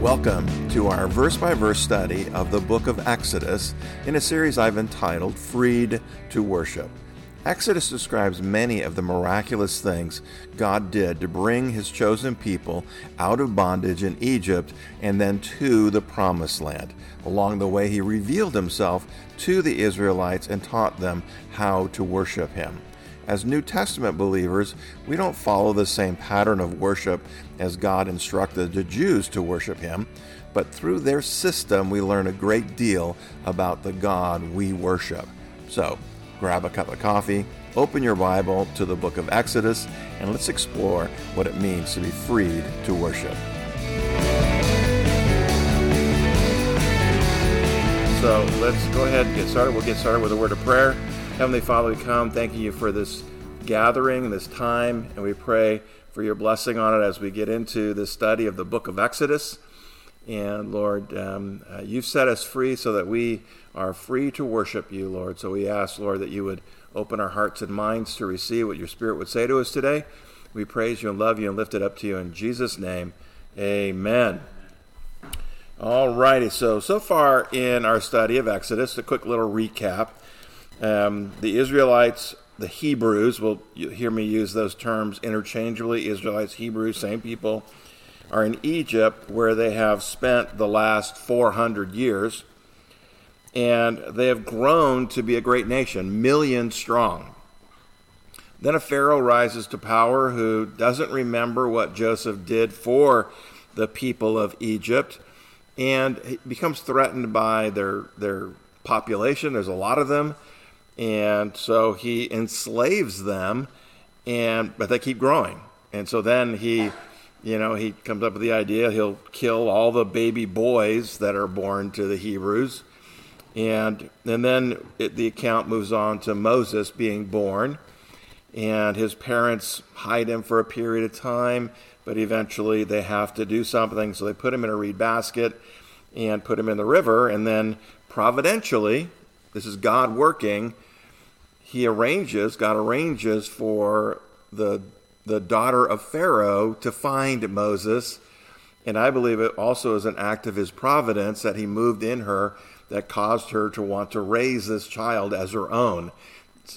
Welcome to our verse by verse study of the book of Exodus in a series I've entitled Freed to Worship. Exodus describes many of the miraculous things God did to bring his chosen people out of bondage in Egypt and then to the promised land. Along the way, he revealed himself to the Israelites and taught them how to worship him. As New Testament believers, we don't follow the same pattern of worship as God instructed the Jews to worship Him, but through their system, we learn a great deal about the God we worship. So, grab a cup of coffee, open your Bible to the book of Exodus, and let's explore what it means to be freed to worship. So let's go ahead and get started. We'll get started with a word of prayer. Heavenly Father, we come thanking you for this gathering, this time, and we pray for your blessing on it as we get into the study of the book of Exodus. And Lord, um, uh, you've set us free so that we are free to worship you, Lord. So we ask, Lord, that you would open our hearts and minds to receive what your Spirit would say to us today. We praise you and love you and lift it up to you in Jesus' name. Amen. All righty. So, so far in our study of Exodus, a quick little recap. Um, the Israelites, the Hebrews, will you hear me use those terms interchangeably Israelites, Hebrews, same people, are in Egypt where they have spent the last 400 years. And they have grown to be a great nation, million strong. Then a Pharaoh rises to power who doesn't remember what Joseph did for the people of Egypt and becomes threatened by their, their population. There's a lot of them and so he enslaves them and but they keep growing. And so then he you know he comes up with the idea he'll kill all the baby boys that are born to the hebrews. And and then it, the account moves on to moses being born. And his parents hide him for a period of time but eventually they have to do something. So they put him in a reed basket and put him in the river. And then providentially this is god working he arranges, God arranges for the, the daughter of Pharaoh to find Moses. And I believe it also is an act of his providence that he moved in her that caused her to want to raise this child as her own.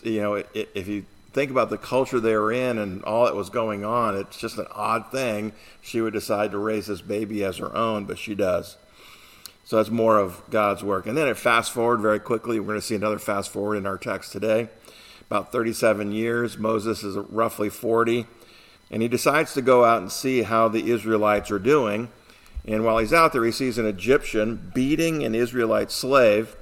You know, if you think about the culture they were in and all that was going on, it's just an odd thing. She would decide to raise this baby as her own, but she does. So that's more of God's work. And then it fast forward very quickly. We're going to see another fast forward in our text today about 37 years. Moses is roughly 40. And he decides to go out and see how the Israelites are doing. And while he's out there, he sees an Egyptian beating an Israelite slave.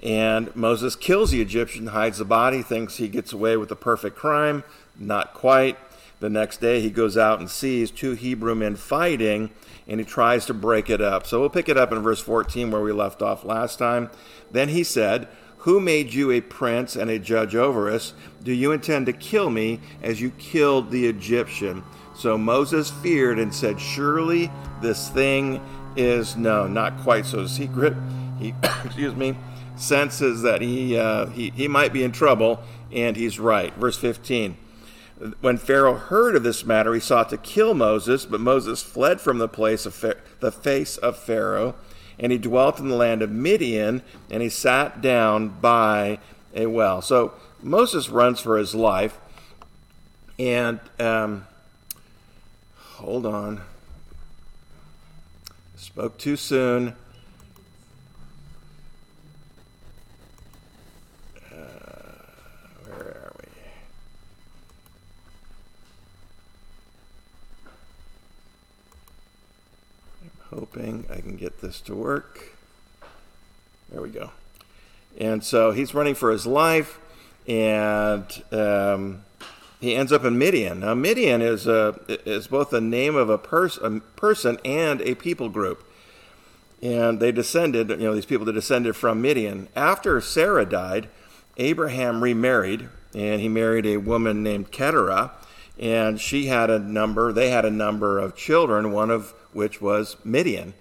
And Moses kills the Egyptian, hides the body, thinks he gets away with a perfect crime. Not quite. The next day, he goes out and sees two Hebrew men fighting, and he tries to break it up. So we'll pick it up in verse 14 where we left off last time. Then he said, who made you a prince and a judge over us? Do you intend to kill me as you killed the Egyptian? So Moses feared and said, Surely this thing is known. Not quite so secret. He, excuse me, senses that he, uh, he, he might be in trouble, and he's right. Verse 15. When Pharaoh heard of this matter, he sought to kill Moses, but Moses fled from the place of the face of Pharaoh and he dwelt in the land of Midian, and he sat down by a well. So Moses runs for his life, and um, hold on, spoke too soon. Hoping I can get this to work. There we go. And so he's running for his life, and um, he ends up in Midian. Now, Midian is, a, is both the name of a, pers- a person and a people group. And they descended, you know, these people that descended from Midian. After Sarah died, Abraham remarried, and he married a woman named Keturah, and she had a number, they had a number of children, one of which was Midian.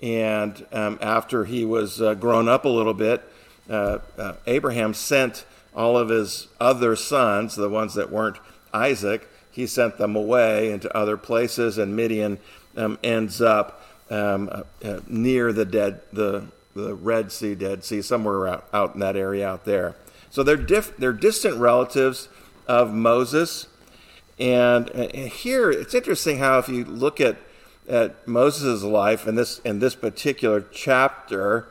And um, after he was uh, grown up a little bit, uh, uh, Abraham sent all of his other sons, the ones that weren't Isaac, he sent them away into other places, and Midian um, ends up um, uh, uh, near the dead the the Red Sea, Dead Sea, somewhere out, out in that area out there. So they're diff- they're distant relatives of Moses, and, and here it's interesting how if you look at at Moses' life in this in this particular chapter,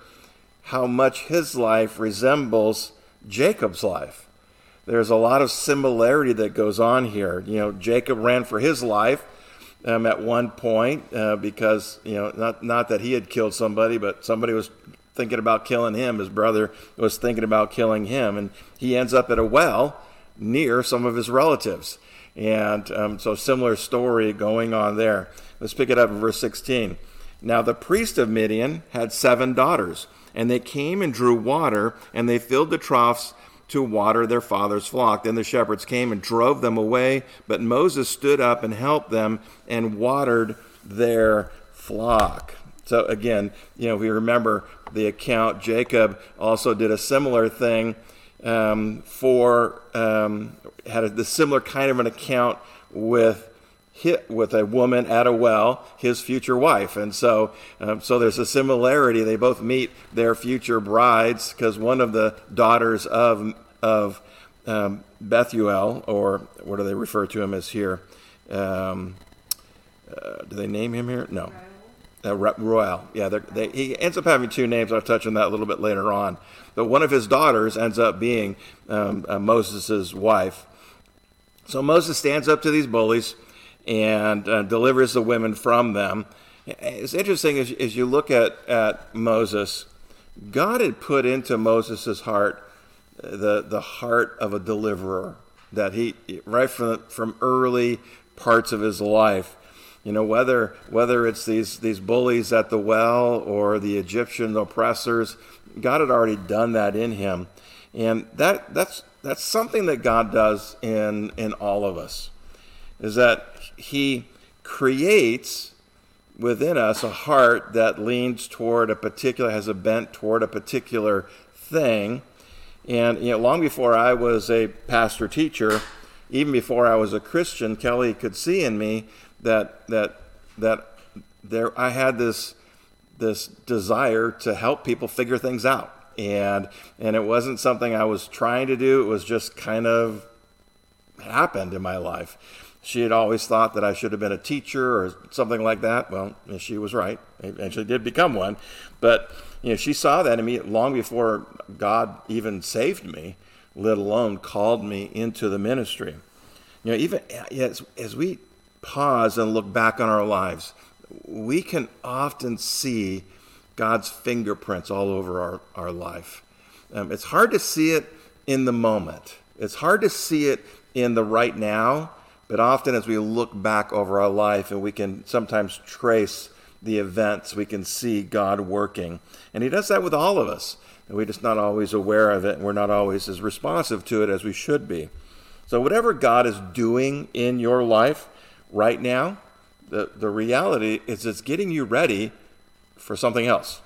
how much his life resembles Jacob's life. There's a lot of similarity that goes on here. You know, Jacob ran for his life um, at one point uh, because you know not not that he had killed somebody, but somebody was thinking about killing him. His brother was thinking about killing him, and he ends up at a well near some of his relatives. And um, so, similar story going on there. Let's pick it up in verse 16. Now, the priest of Midian had seven daughters, and they came and drew water, and they filled the troughs to water their father's flock. Then the shepherds came and drove them away, but Moses stood up and helped them and watered their flock. So again, you know, we remember the account, Jacob also did a similar thing um, for um, had a, the similar kind of an account with hit with a woman at a well, his future wife, and so um, so there's a similarity. They both meet their future brides because one of the daughters of of um, Bethuel, or what do they refer to him as here? Um, uh, do they name him here? No. Uh, Reuel. Yeah, they, he ends up having two names. I'll touch on that a little bit later on. But one of his daughters ends up being um, uh, Moses' wife. So Moses stands up to these bullies and uh, delivers the women from them. It's interesting as, as you look at, at Moses, God had put into Moses' heart uh, the, the heart of a deliverer that he, right from, from early parts of his life, you know, whether whether it's these these bullies at the well or the Egyptian oppressors, God had already done that in him, and that that's that's something that God does in in all of us, is that He creates within us a heart that leans toward a particular has a bent toward a particular thing, and you know, long before I was a pastor teacher, even before I was a Christian, Kelly could see in me that that that there I had this this desire to help people figure things out. And and it wasn't something I was trying to do, it was just kind of happened in my life. She had always thought that I should have been a teacher or something like that. Well, she was right. I eventually did become one. But you know, she saw that in me long before God even saved me, let alone called me into the ministry. You know, even as, as we pause and look back on our lives, we can often see God's fingerprints all over our, our life. Um, it's hard to see it in the moment, it's hard to see it in the right now, but often as we look back over our life and we can sometimes trace the events, we can see God working. And He does that with all of us. And we're just not always aware of it, and we're not always as responsive to it as we should be. So, whatever God is doing in your life, right now, the, the reality is it's getting you ready for something else.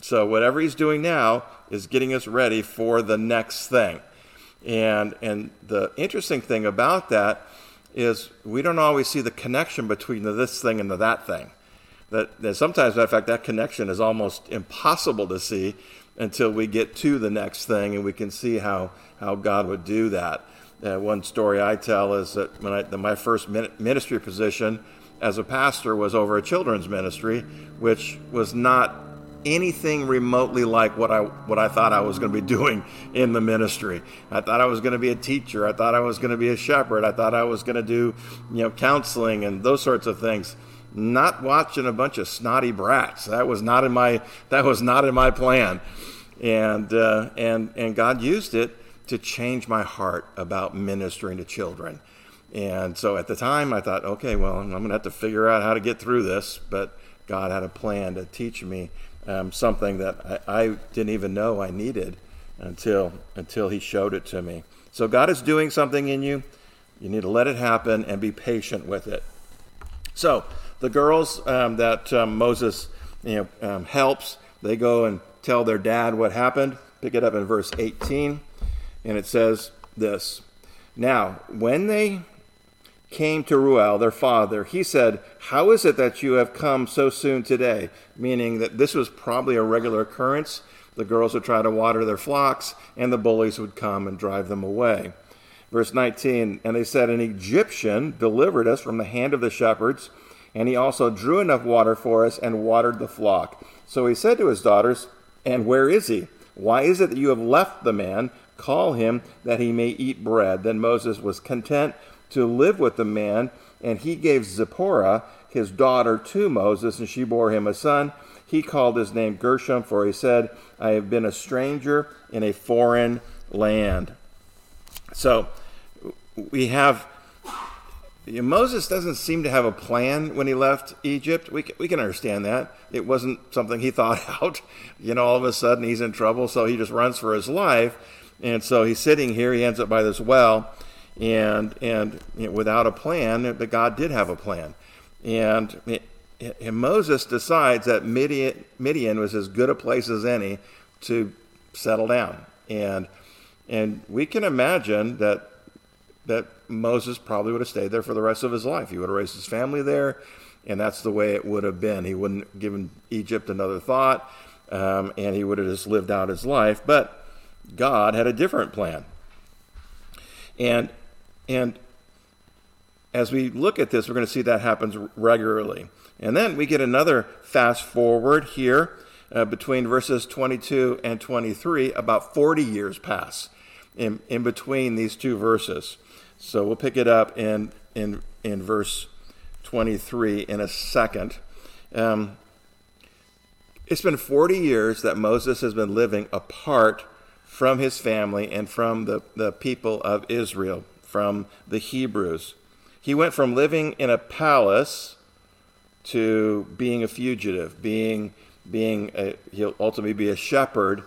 So whatever he's doing now is getting us ready for the next thing. And and the interesting thing about that is we don't always see the connection between the this thing and the that thing. That, that sometimes, in fact, that connection is almost impossible to see until we get to the next thing and we can see how, how God would do that. Uh, one story I tell is that when I, my first ministry position as a pastor was over a children's ministry, which was not anything remotely like what I what I thought I was going to be doing in the ministry. I thought I was going to be a teacher. I thought I was going to be a shepherd. I thought I was going to do you know counseling and those sorts of things. Not watching a bunch of snotty brats. That was not in my that was not in my plan. And uh, and and God used it to change my heart about ministering to children. And so at the time, I thought, okay, well, I'm going to have to figure out how to get through this. But God had a plan to teach me um, something that I, I, didn't even know I needed until until He showed it to me. So God is doing something in you. You need to let it happen and be patient with it. So the girls um, that um, Moses you know, um, helps, they go and tell their dad what happened. Pick it up in verse 18. And it says this Now, when they came to Reuel, their father, he said, How is it that you have come so soon today? Meaning that this was probably a regular occurrence. The girls would try to water their flocks, and the bullies would come and drive them away. Verse 19 And they said, An Egyptian delivered us from the hand of the shepherds, and he also drew enough water for us and watered the flock. So he said to his daughters, And where is he? Why is it that you have left the man? Call him that he may eat bread. Then Moses was content to live with the man, and he gave Zipporah, his daughter, to Moses, and she bore him a son. He called his name Gershom, for he said, I have been a stranger in a foreign land. So we have Moses doesn't seem to have a plan when he left Egypt. We we can understand that. It wasn't something he thought out. You know, all of a sudden he's in trouble, so he just runs for his life. And so he's sitting here. He ends up by this well and and you know, without a plan, but God did have a plan, and, and Moses decides that Midian, Midian was as good a place as any to settle down, and and we can imagine that that Moses probably would have stayed there for the rest of his life. He would have raised his family there, and that's the way it would have been. He wouldn't have given Egypt another thought, um, and he would have just lived out his life. But God had a different plan. And and as we look at this, we're going to see that happens regularly. And then we get another fast forward here uh, between verses 22 and 23. About 40 years pass in, in between these two verses. So we'll pick it up in, in, in verse 23 in a second. Um, it's been 40 years that Moses has been living apart from his family and from the, the people of Israel from the Hebrews. He went from living in a palace to being a fugitive, being being a, he'll ultimately be a shepherd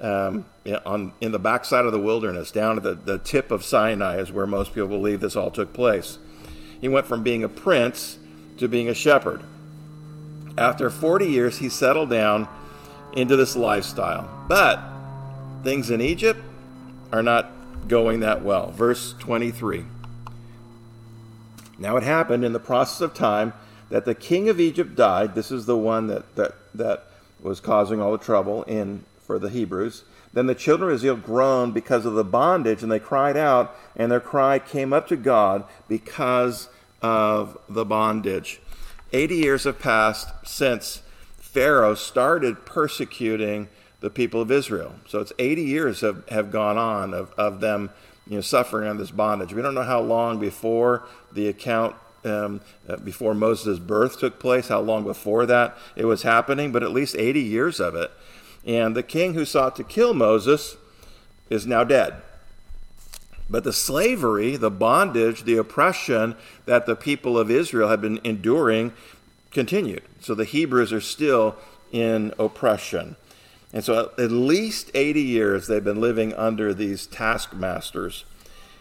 um, on in the backside of the wilderness, down at the, the tip of Sinai, is where most people believe this all took place. He went from being a prince to being a shepherd. After 40 years, he settled down into this lifestyle. But things in Egypt are not going that well. Verse 23. Now it happened in the process of time that the king of Egypt died. This is the one that, that, that was causing all the trouble in for the Hebrews. Then the children of Israel groaned because of the bondage, and they cried out, and their cry came up to God because of the bondage. Eighty years have passed since Pharaoh started persecuting the people of Israel. So it's 80 years have, have gone on of, of them you know, suffering under this bondage. We don't know how long before the account, um, uh, before Moses' birth took place, how long before that it was happening, but at least 80 years of it. And the king who sought to kill Moses is now dead. But the slavery, the bondage, the oppression that the people of Israel had been enduring continued. So the Hebrews are still in oppression. And so, at least 80 years, they've been living under these taskmasters,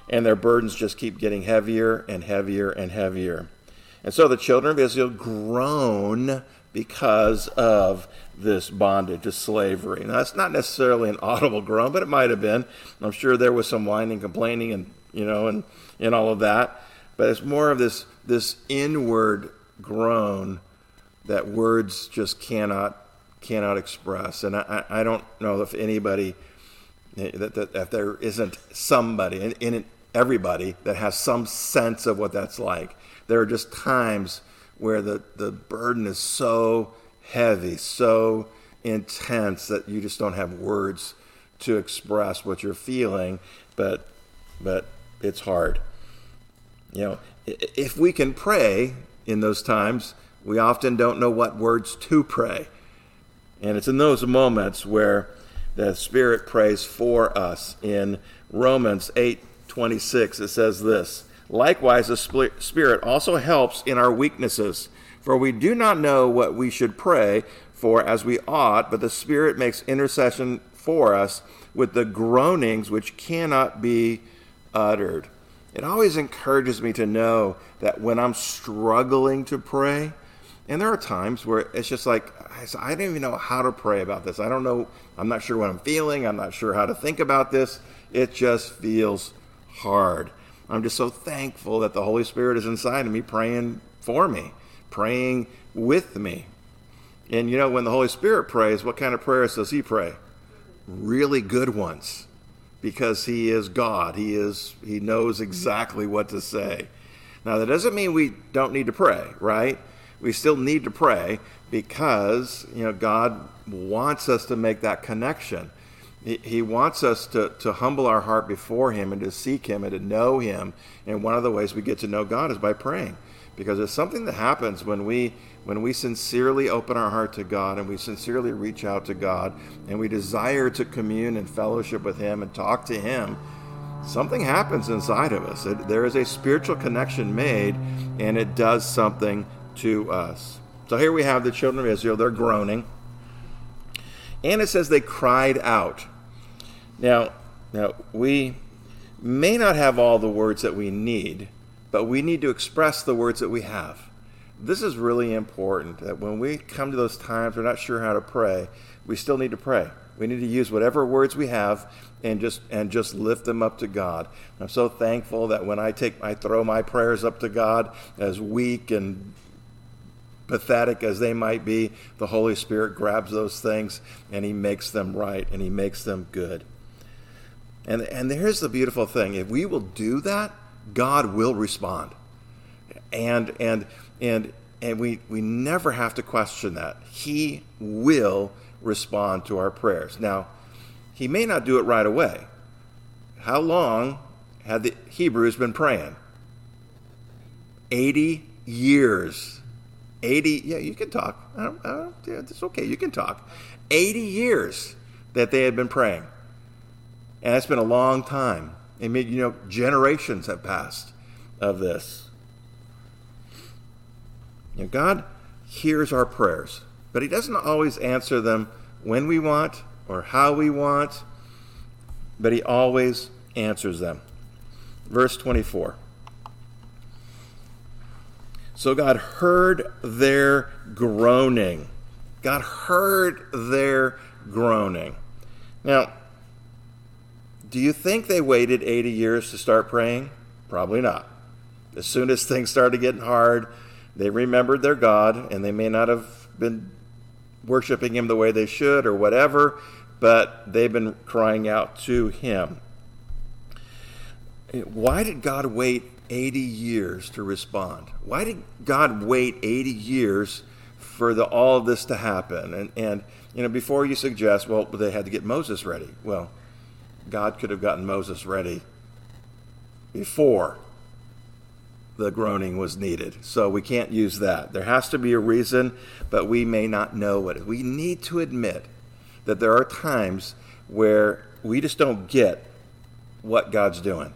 and their burdens just keep getting heavier and heavier and heavier. And so, the children of Israel groan because of this bondage, of slavery. Now, that's not necessarily an audible groan, but it might have been. I'm sure there was some whining, complaining, and you know, and, and all of that. But it's more of this this inward groan that words just cannot cannot express. And I, I don't know if anybody, eh, that, that if there isn't somebody in, in everybody that has some sense of what that's like. There are just times where the, the burden is so heavy, so intense that you just don't have words to express what you're feeling, but but it's hard. You know, if we can pray in those times, we often don't know what words to pray. And it's in those moments where the Spirit prays for us. In Romans 8 26, it says this Likewise, the Spirit also helps in our weaknesses, for we do not know what we should pray for as we ought, but the Spirit makes intercession for us with the groanings which cannot be uttered. It always encourages me to know that when I'm struggling to pray, and there are times where it's just like, I don't even know how to pray about this. I don't know. I'm not sure what I'm feeling. I'm not sure how to think about this. It just feels hard. I'm just so thankful that the Holy Spirit is inside of me praying for me, praying with me. And you know, when the Holy Spirit prays, what kind of prayers does He pray? Really good ones. Because He is God. He is He knows exactly what to say. Now that doesn't mean we don't need to pray, right? We still need to pray because, you know, God wants us to make that connection. He, he wants us to, to humble our heart before Him and to seek Him and to know Him. And one of the ways we get to know God is by praying. Because there's something that happens when we when we sincerely open our heart to God and we sincerely reach out to God and we desire to commune and fellowship with Him and talk to Him, something happens inside of us. It, there is a spiritual connection made and it does something to us. So here we have the children of Israel, they're groaning. And it says they cried out. Now, now we may not have all the words that we need, but we need to express the words that we have this is really important that when we come to those times we're not sure how to pray, we still need to pray. We need to use whatever words we have and just and just lift them up to God. I'm so thankful that when I take I throw my prayers up to God as weak and pathetic as they might be, the Holy Spirit grabs those things and he makes them right and he makes them good. And and here's the beautiful thing. If we will do that, God will respond. And and and and we, we never have to question that. He will respond to our prayers. Now, he may not do it right away. How long had the Hebrews been praying? 80 years. 80, yeah, you can talk. I don't, I don't, yeah, it's okay, you can talk. 80 years that they had been praying. And it's been a long time. I mean, you know, generations have passed of this. Know, God hears our prayers, but He doesn't always answer them when we want or how we want, but He always answers them. Verse 24. So God heard their groaning. God heard their groaning. Now, do you think they waited 80 years to start praying? Probably not. As soon as things started getting hard, they remembered their God, and they may not have been worshiping Him the way they should or whatever, but they've been crying out to Him. Why did God wait 80 years to respond? Why did God wait 80 years for the, all of this to happen? And, and, you know, before you suggest, well, they had to get Moses ready. Well, God could have gotten Moses ready before the groaning was needed. So we can't use that. There has to be a reason, but we may not know what it. We need to admit that there are times where we just don't get what God's doing.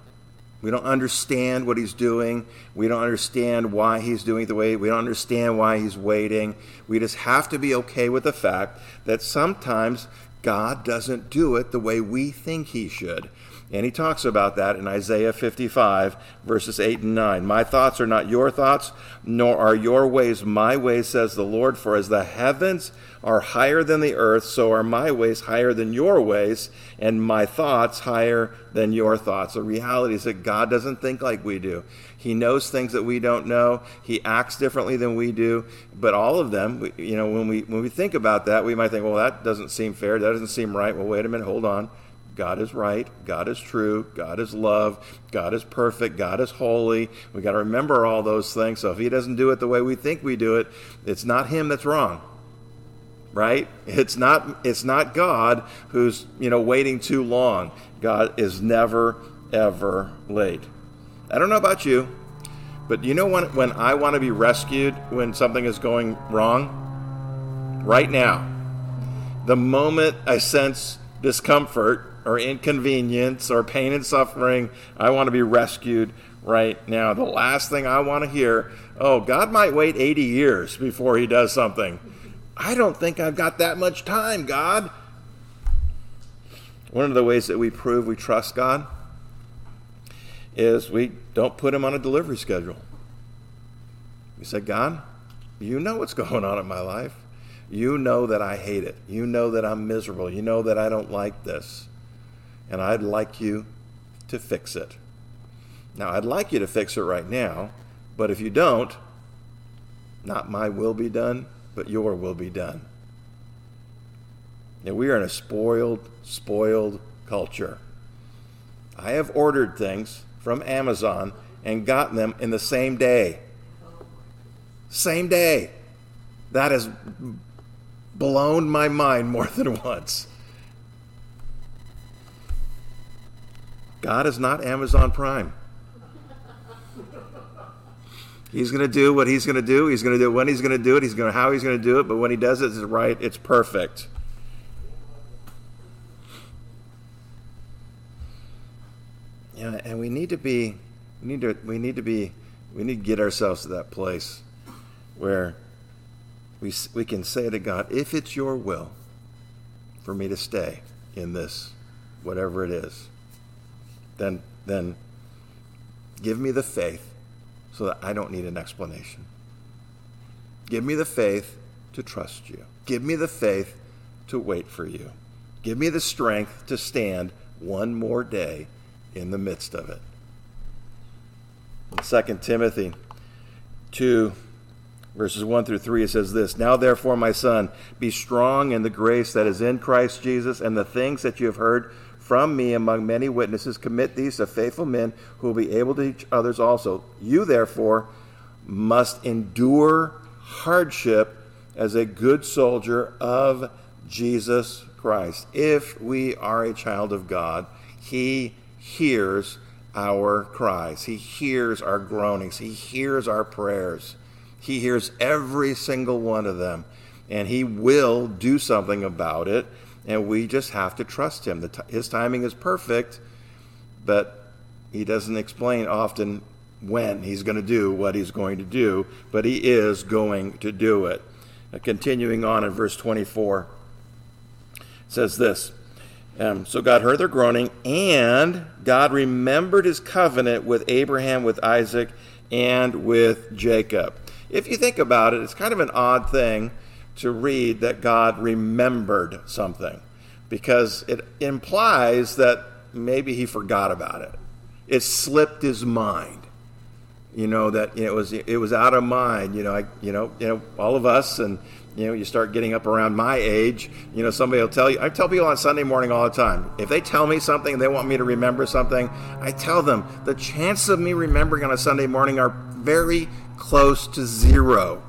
We don't understand what he's doing. We don't understand why he's doing the way. We don't understand why he's waiting. We just have to be okay with the fact that sometimes God doesn't do it the way we think he should. And he talks about that in Isaiah 55, verses 8 and 9. My thoughts are not your thoughts, nor are your ways my ways, says the Lord. For as the heavens are higher than the earth, so are my ways higher than your ways, and my thoughts higher than your thoughts. The reality is that God doesn't think like we do. He knows things that we don't know. He acts differently than we do. But all of them, you know, when we when we think about that, we might think, well, that doesn't seem fair. That doesn't seem right. Well, wait a minute. Hold on. God is right, God is true, God is love, God is perfect, God is holy. We got to remember all those things. So if he doesn't do it the way we think we do it, it's not him that's wrong. Right? It's not it's not God who's, you know, waiting too long. God is never ever late. I don't know about you, but you know when when I want to be rescued when something is going wrong? Right now. The moment I sense discomfort, or inconvenience or pain and suffering. I want to be rescued right now. The last thing I want to hear, oh, God might wait 80 years before he does something. I don't think I've got that much time, God. One of the ways that we prove we trust God is we don't put him on a delivery schedule. We say, God, you know what's going on in my life. You know that I hate it. You know that I'm miserable. You know that I don't like this and I'd like you to fix it. Now, I'd like you to fix it right now, but if you don't, not my will be done, but your will be done. And we are in a spoiled, spoiled culture. I have ordered things from Amazon and gotten them in the same day. Same day. That has blown my mind more than once. God is not Amazon Prime. He's going to do what he's going to do. He's going to do it when he's going to do it. He's going to how he's going to do it. But when he does it, it's right. It's perfect. Yeah, and we need to be, we need to, we need to be, we need to get ourselves to that place where we we can say to God, if it's Your will for me to stay in this, whatever it is, then then give me the faith so that I don't need an explanation. Give me the faith to trust you. Give me the faith to wait for you. Give me the strength to stand one more day in the midst of it. In 2 Timothy 2, verses 1 through 3, it says this Now therefore, my son, be strong in the grace that is in Christ Jesus, and the things that you have heard from me among many witnesses. Commit these to faithful men who will be able to teach others also. You, therefore, must endure hardship as a good soldier of Jesus Christ. If we are a child of God, He hears our cries, He hears our groanings, He hears our prayers. He hears every single one of them, and He will do something about it and we just have to trust him. T- his timing is perfect, but he doesn't explain often when he's going to do what he's going to do, but he is going to do it. Uh, continuing on in verse 24, says this. Um, so God heard their groaning, and God remembered his covenant with Abraham, with Isaac, and with Jacob. If you think about it, it's kind of an odd thing to read that God remembered something because it implies that maybe he forgot about it. It slipped his mind. You know that you know, it was it was out of mind. You know, I, you know, you know, all of us, and you know, you start getting up around my age. You know, somebody will tell you. I tell people on Sunday morning all the time. If they tell me something and they want me to remember something, I tell them the chance of me remembering on a Sunday morning are very close to zero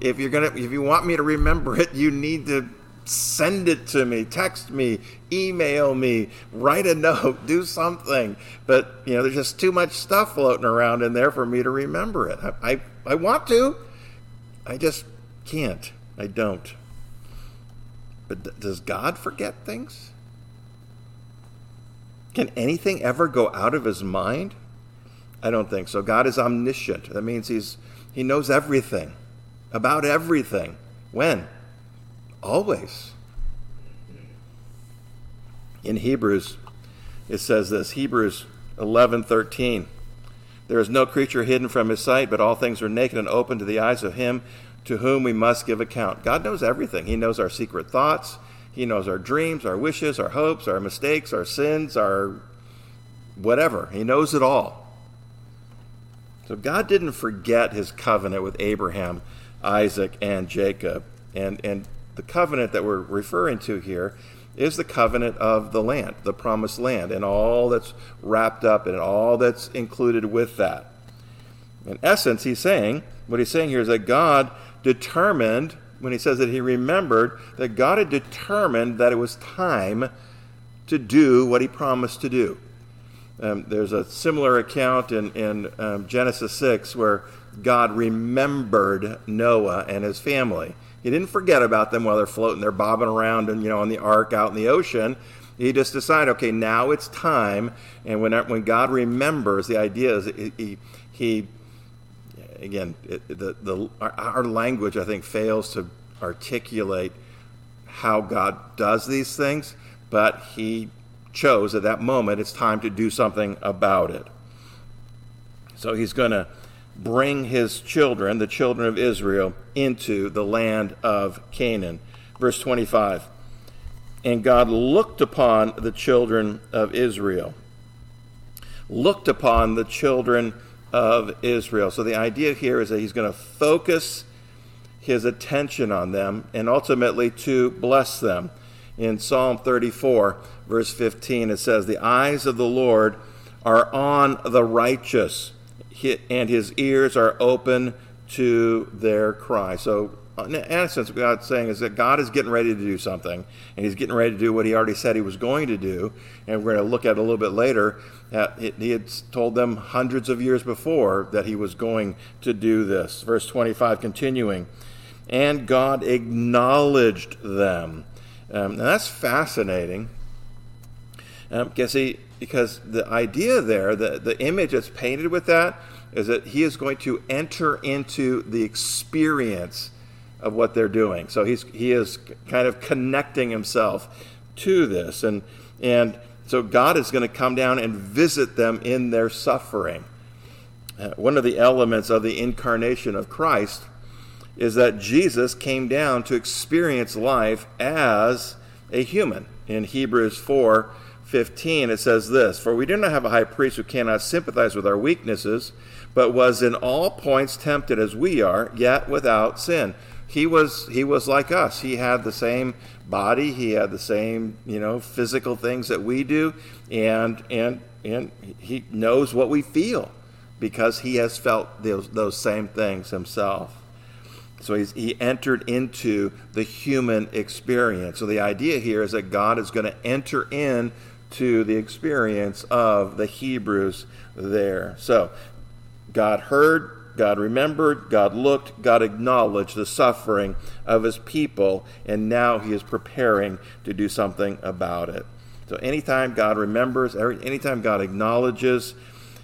if you're gonna if you want me to remember it you need to send it to me text me email me write a note do something. But you know there's just too much stuff floating around in there for me to remember it. I i, I want to i just can't. I don't. But does god forget things? Can anything ever go out of his mind? I don't think so. God is omniscient. That means he's he knows everything about everything. When? Always. In Hebrews, it says this Hebrews 11 13. There is no creature hidden from his sight, but all things are naked and open to the eyes of him to whom we must give account. God knows everything. He knows our secret thoughts, He knows our dreams, our wishes, our hopes, our mistakes, our sins, our whatever. He knows it all. So God didn't forget his covenant with Abraham Isaac, and Jacob. And, and the covenant that we're referring to here is the covenant of the land, the promised land, and all that's wrapped up and all that's included with that. In essence, he's saying, what he's saying here is that God determined, when he says that he remembered, that God had determined that it was time to do what he promised to do. Um, there's a similar account in, in um, Genesis 6 where God remembered Noah and his family. He didn't forget about them while they're floating, they're bobbing around and you know on the ark out in the ocean. He just decided, okay, now it's time. And when when God remembers, the idea is he he again it, the the our, our language I think fails to articulate how God does these things, but he chose at that moment it's time to do something about it. So he's going to bring his children, the children of Israel, into the land of Canaan. Verse 25 And God looked upon the children of Israel. looked upon the children of Israel. So the idea here is that he's going to focus his attention on them and ultimately to bless them. In Psalm 34, verse 15, it says, The eyes of the Lord are on the righteous, and his ears are open to their cry. So, in essence, what God's saying is that God is getting ready to do something, and he's getting ready to do what he already said he was going to do. And we're going to look at a little bit later. he had told them hundreds of years before that he was going to do this. Verse 25, continuing, and God acknowledged them. Um, and that's fascinating. Um, he, because the idea there, the, the image that's painted with that, is that he is going to enter into the experience of what they're doing. So he's he is kind of connecting himself to this, and and so God is going to come down and visit them in their suffering. Uh, one of the elements of the incarnation of Christ is that Jesus came down to experience life as a human. In Hebrews 4 15, it says this For we do not have a high priest who cannot sympathize with our weaknesses, but was in all points tempted as we are, yet without sin. He was he was like us. He had the same body, he had the same, you know, physical things that we do, and and and he knows what we feel because he has felt those, those same things himself. So he entered into the human experience. So the idea here is that God is going to enter in to the experience of the Hebrews there. So God heard, God remembered, God looked, God acknowledged the suffering of his people, and now he is preparing to do something about it. So anytime God remembers, anytime God acknowledges,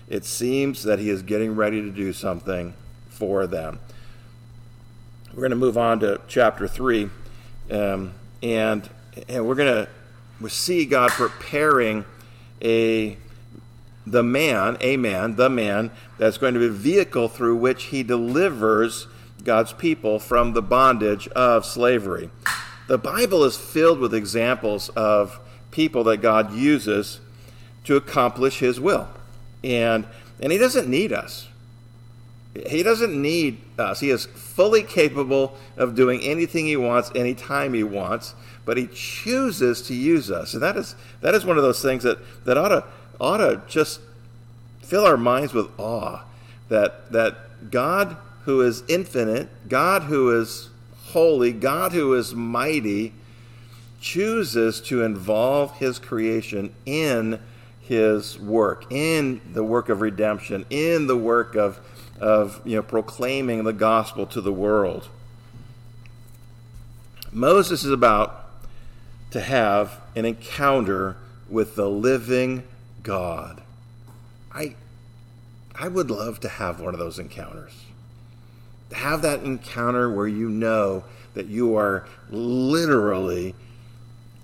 it seems that he is getting ready to do something for them. We're going to move on to chapter 3, um, and, and we're going to see God preparing a the man, a man, the man, that's going to be a vehicle through which he delivers God's people from the bondage of slavery. The Bible is filled with examples of people that God uses to accomplish his will. And, and he doesn't need us. He doesn't need us. He is fully capable of doing anything he wants, anytime he wants, but he chooses to use us. And that is, that is one of those things that, that ought, to, ought to just fill our minds with awe that, that God, who is infinite, God, who is holy, God, who is mighty, chooses to involve his creation in his work, in the work of redemption, in the work of of you know, proclaiming the gospel to the world. Moses is about to have an encounter with the living God. I, I would love to have one of those encounters. To have that encounter where you know that you are literally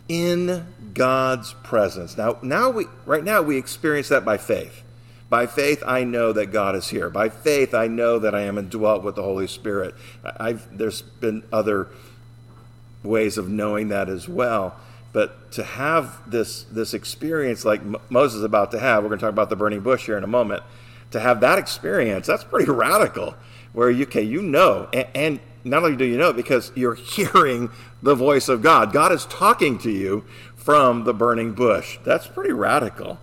in God's presence. Now, now we, right now we experience that by faith. By faith, I know that God is here. By faith, I know that I am indwelt with the Holy Spirit. I've, there's been other ways of knowing that as well. But to have this, this experience like Moses is about to have, we're going to talk about the burning bush here in a moment, to have that experience, that's pretty radical. Where you, okay, you know, and, and not only do you know because you're hearing the voice of God, God is talking to you from the burning bush. That's pretty radical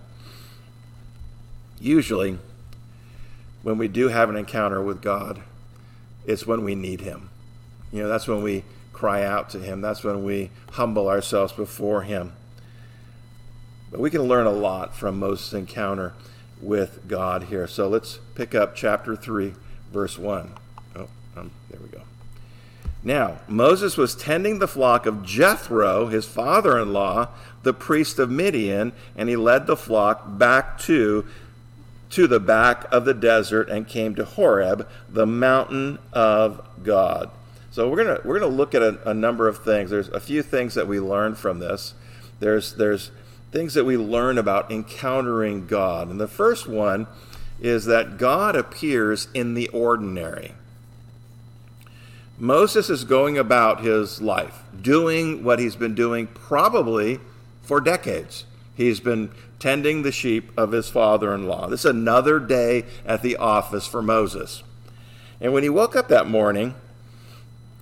usually, when we do have an encounter with God, it's when we need Him. You know, that's when we cry out to Him, that's when we humble ourselves before Him. But we can learn a lot from Moses' encounter with God here. So let's pick up chapter 3, verse 1. Oh, um, there we go. Now, Moses was tending the flock of Jethro, his father in law, the priest of Midian, and he led the flock back to to the back of the desert and came to Horeb, the mountain of God. So we're gonna we're gonna look at a, a, number of things. There's a few things that we learn from this. There's there's things that we learn about encountering God, and the first one is that God appears in the ordinary. Moses is going about his life, doing what he's been doing probably for decades. He's been tending the sheep of his father in law. This is another day at the office for Moses. And when he woke up that morning,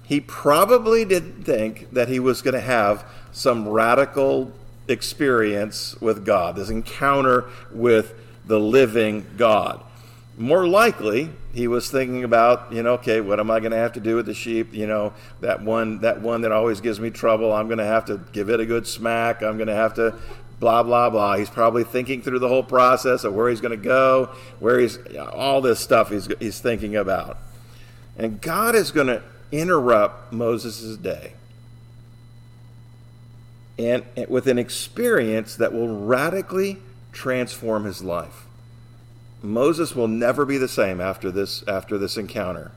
he probably didn't think that he was going to have some radical experience with God, this encounter with the living God. More likely, he was thinking about, you know, okay, what am I going to have to do with the sheep? You know, that one, that one that always gives me trouble. I'm going to have to give it a good smack. I'm going to have to blah blah blah. He's probably thinking through the whole process of where he's going to go, where he's all this stuff he's he's thinking about. And God is going to interrupt Moses' day. And, and with an experience that will radically transform his life. Moses will never be the same after this after this encounter.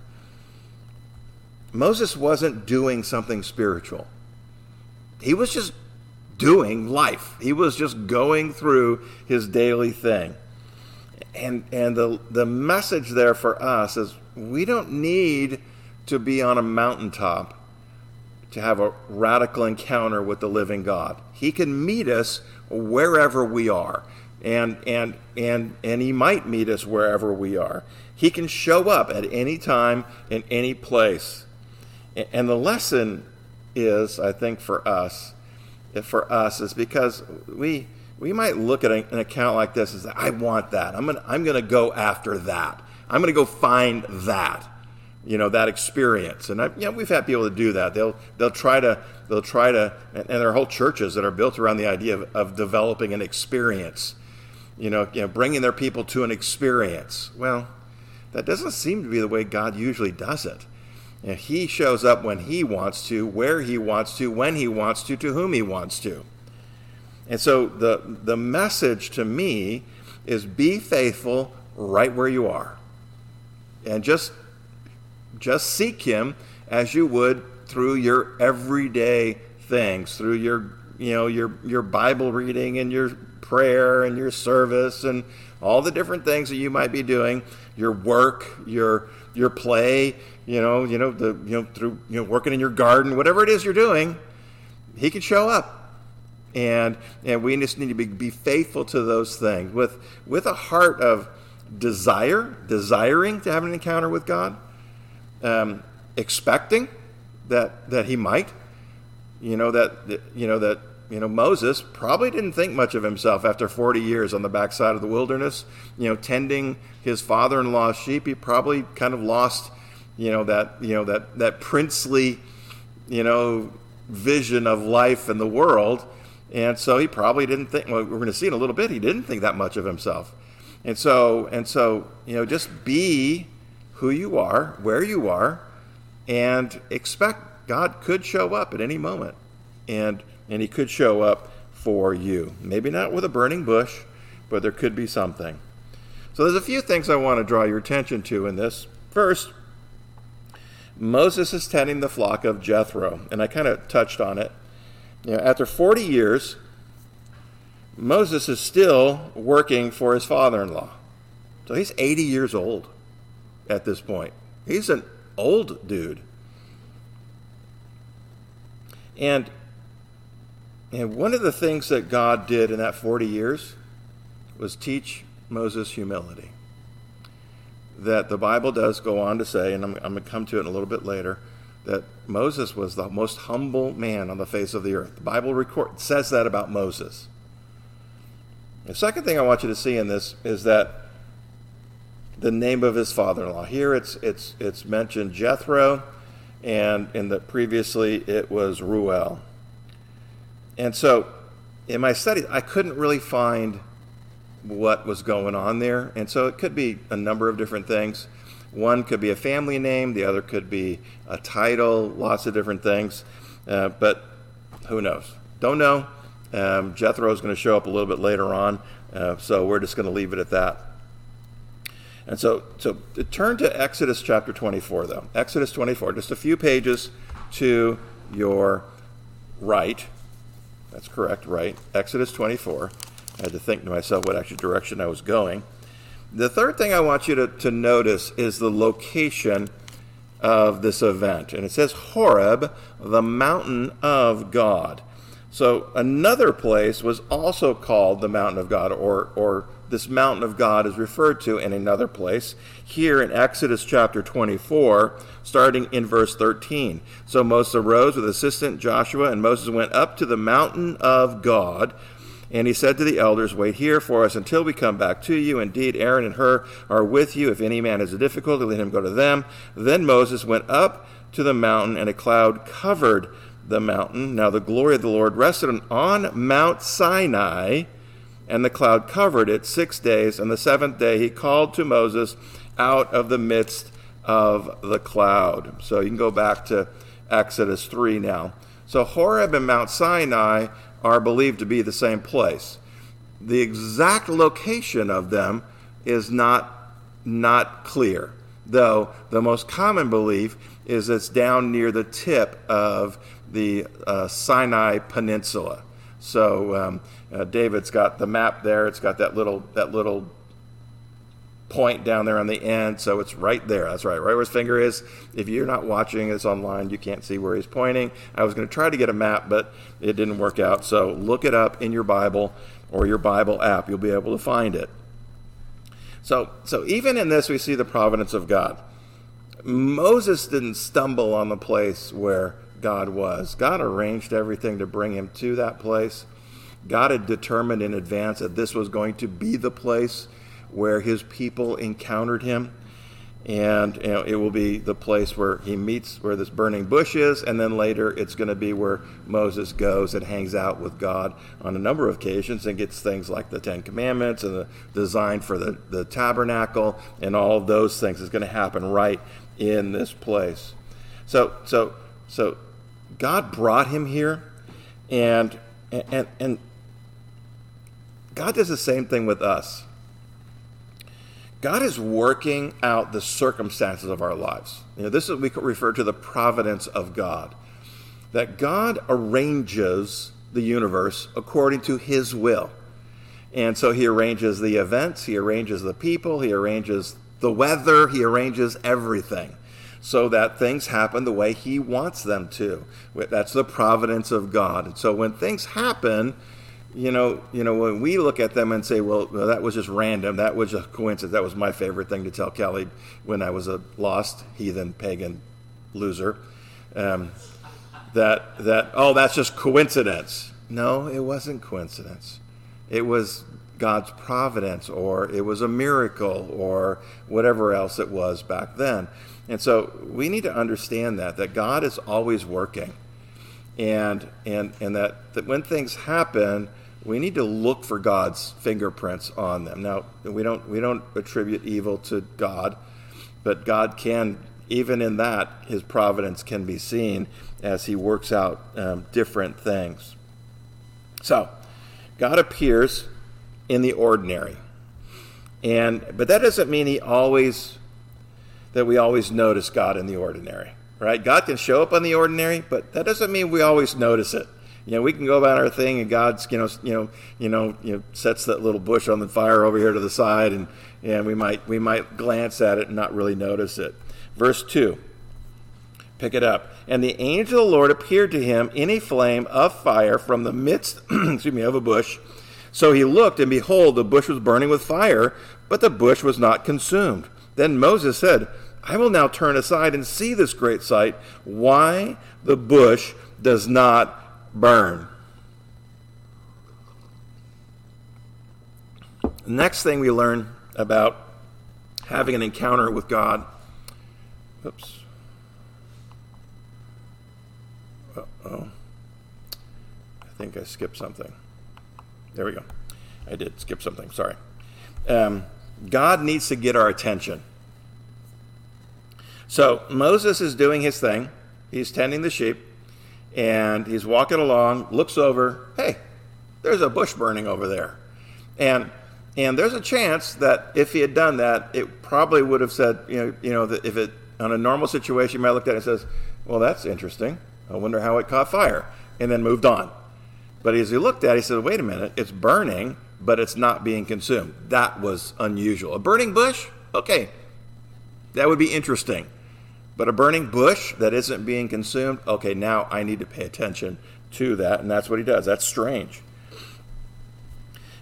Moses wasn't doing something spiritual. He was just doing life. He was just going through his daily thing. And and the the message there for us is we don't need to be on a mountaintop to have a radical encounter with the living God. He can meet us wherever we are. And and and and he might meet us wherever we are. He can show up at any time in any place. And the lesson is, I think, for us for us is because we we might look at an account like this and say, I want that. I'm gonna I'm gonna go after that. I'm gonna go find that. You know that experience, and I, you know, we've had people to do that. They'll they'll try to they'll try to, and, and there are whole churches that are built around the idea of, of developing an experience. You know, you know, bringing their people to an experience. Well, that doesn't seem to be the way God usually does it. And he shows up when he wants to, where he wants to, when he wants to, to whom he wants to. And so the, the message to me is be faithful right where you are. And just, just seek him as you would through your everyday things, through your, you know, your, your Bible reading and your prayer and your service and all the different things that you might be doing, your work, your, your play, you know, you know, the you know through you know working in your garden, whatever it is you're doing, he can show up. And and we just need to be, be faithful to those things with with a heart of desire, desiring to have an encounter with God, um, expecting that that he might, you know that, you know that you know Moses probably didn't think much of himself after 40 years on the backside of the wilderness, you know, tending his father-in-law's sheep. He probably kind of lost you know that you know that that princely you know vision of life and the world. And so he probably didn't think well we're going to see in a little bit he didn't think that much of himself. And so and so you know just be who you are where you are and expect god could show up at any moment and and he could show up for you maybe not with a burning bush but there could be something so there's a few things i want to draw your attention to in this first Moses is tending the flock of Jethro, and I kind of touched on it. You know, after 40 years, Moses is still working for his father in law. So he's 80 years old at this point. He's an old dude. And and one of the things that God did in that 40 years was teach Moses humility that the Bible does go on to say, and I'm, I'm going to come to it a little bit later, that Moses was the most humble man on the face of the earth. The Bible record, says that about Moses. The second thing I want you to see in this is that the name of his father-in-law. Here it's it's it's mentioned Jethro, and in the previously it was Reuel. And so, in my study, I couldn't really find what was going on there. And so it could be a number of different things. One could be a family name, the other could be a title, lots of different things. Uh, but who knows? Don't know. Um, Jethro is going to show up a little bit later on, uh, so we're just going to leave it at that. And so, so turn to Exodus chapter 24, though. Exodus 24, just a few pages to your right. That's correct, right? Exodus 24. I had to think to myself what actual direction I was going. The third thing I want you to, to notice is the location of this event. And it says Horeb, the mountain of God. So another place was also called the mountain of God, or, or this mountain of God is referred to in another place, here in Exodus chapter 24, starting in verse 13. So Moses arose with assistant Joshua, and Moses went up to the mountain of God. And he said to the elders, Wait here for us until we come back to you. Indeed, Aaron and Hur are with you. If any man has a difficulty, let him go to them. Then Moses went up to the mountain, and a cloud covered the mountain. Now the glory of the Lord rested on Mount Sinai, and the cloud covered it six days. And the seventh day he called to Moses out of the midst of the cloud. So you can go back to Exodus 3 now. So Horeb and Mount Sinai are believed to be the same place. The exact location of them is not, not clear, though the most common belief is it's down near the tip of the uh, Sinai Peninsula. So um, uh, David's got the map there. It's got that little that little point down there on the end, so it's right there. That's right, right where his finger is. If you're not watching this online, you can't see where he's pointing. I was going to try to get a map, but it didn't work out. So look it up in your Bible or your Bible app. You'll be able to find it. So, so even in this, we see the providence of God. Moses didn't stumble on the place where God was. God arranged everything to bring him to that place. God had determined in advance that this was going to be the place where his people encountered him. And you know, it will be the place where he meets where this burning bush is, and then later it's going to be where Moses goes and hangs out with God on a number of occasions and gets things like the Ten Commandments and the design for the, the tabernacle and all of those things is going to happen right in this place. So so so God brought him here and and and God does the same thing with us. God is working out the circumstances of our lives. You know, this is we refer to the providence of God. That God arranges the universe according to his will. And so he arranges the events, he arranges the people, he arranges the weather, he arranges everything so that things happen the way he wants them to. That's the providence of God. And so when things happen, you know, you know, when we look at them and say, well, that was just random, that was just coincidence. That was my favorite thing to tell Kelly when I was a lost heathen pagan loser. Um, that that oh, that's just coincidence. No, it wasn't coincidence. It was God's providence, or it was a miracle, or whatever else it was back then. And so we need to understand that that God is always working, and and and that that when things happen we need to look for God's fingerprints on them. Now, we don't we don't attribute evil to God, but God can even in that his providence can be seen as he works out um, different things. So, God appears in the ordinary. And but that doesn't mean he always that we always notice God in the ordinary, right? God can show up on the ordinary, but that doesn't mean we always notice it you know, we can go about our thing, and God's, you know, you know, you know, you know, sets that little bush on the fire over here to the side, and and we might we might glance at it and not really notice it. Verse two. Pick it up. And the angel of the Lord appeared to him in a flame of fire from the midst, excuse me, of a bush. So he looked, and behold, the bush was burning with fire, but the bush was not consumed. Then Moses said, I will now turn aside and see this great sight, why the bush does not burn. The next thing we learn about having an encounter with God. Oops. oh. I think I skipped something. There we go. I did skip something. Sorry. Um, God needs to get our attention. So Moses is doing his thing. He's tending the sheep and he's walking along, looks over, hey, there's a bush burning over there. And and there's a chance that if he had done that, it probably would have said, you know, you know, that if it on a normal situation, you might look at it and says, well, that's interesting. I wonder how it caught fire, and then moved on. But as he looked at it, he said, wait a minute, it's burning, but it's not being consumed. That was unusual. A burning bush? Okay, that would be interesting. But a burning bush that isn't being consumed, okay, now I need to pay attention to that, and that's what he does. That's strange.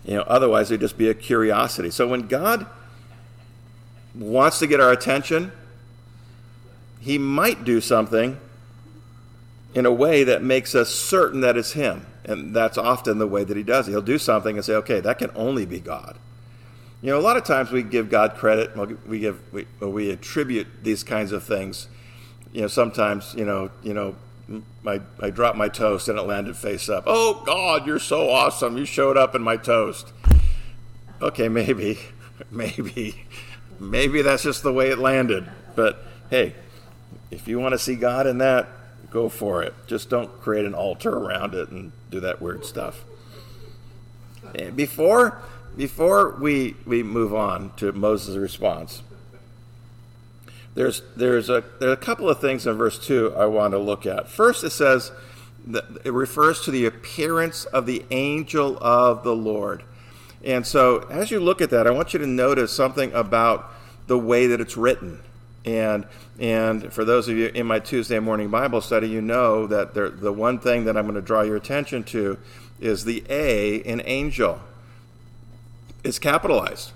You know, otherwise it'd just be a curiosity. So when God wants to get our attention, he might do something in a way that makes us certain that it's him. And that's often the way that he does it. He'll do something and say, okay, that can only be God. You know, a lot of times we give God credit, we give, we, we attribute these kinds of things. You know, sometimes, you know, you know, my, I dropped my toast and it landed face up. Oh God, you're so awesome! You showed up in my toast. Okay, maybe, maybe, maybe that's just the way it landed. But hey, if you want to see God in that, go for it. Just don't create an altar around it and do that weird stuff. Before before we, we move on to Moses' response, there's, there's, a, there are a couple of things in verse 2 I want to look at. First, it says, it refers to the appearance of the angel of the Lord. And so, as you look at that, I want you to notice something about the way that it's written. And, and for those of you in my Tuesday morning Bible study, you know that the one thing that I'm going to draw your attention to is the A in angel is capitalized.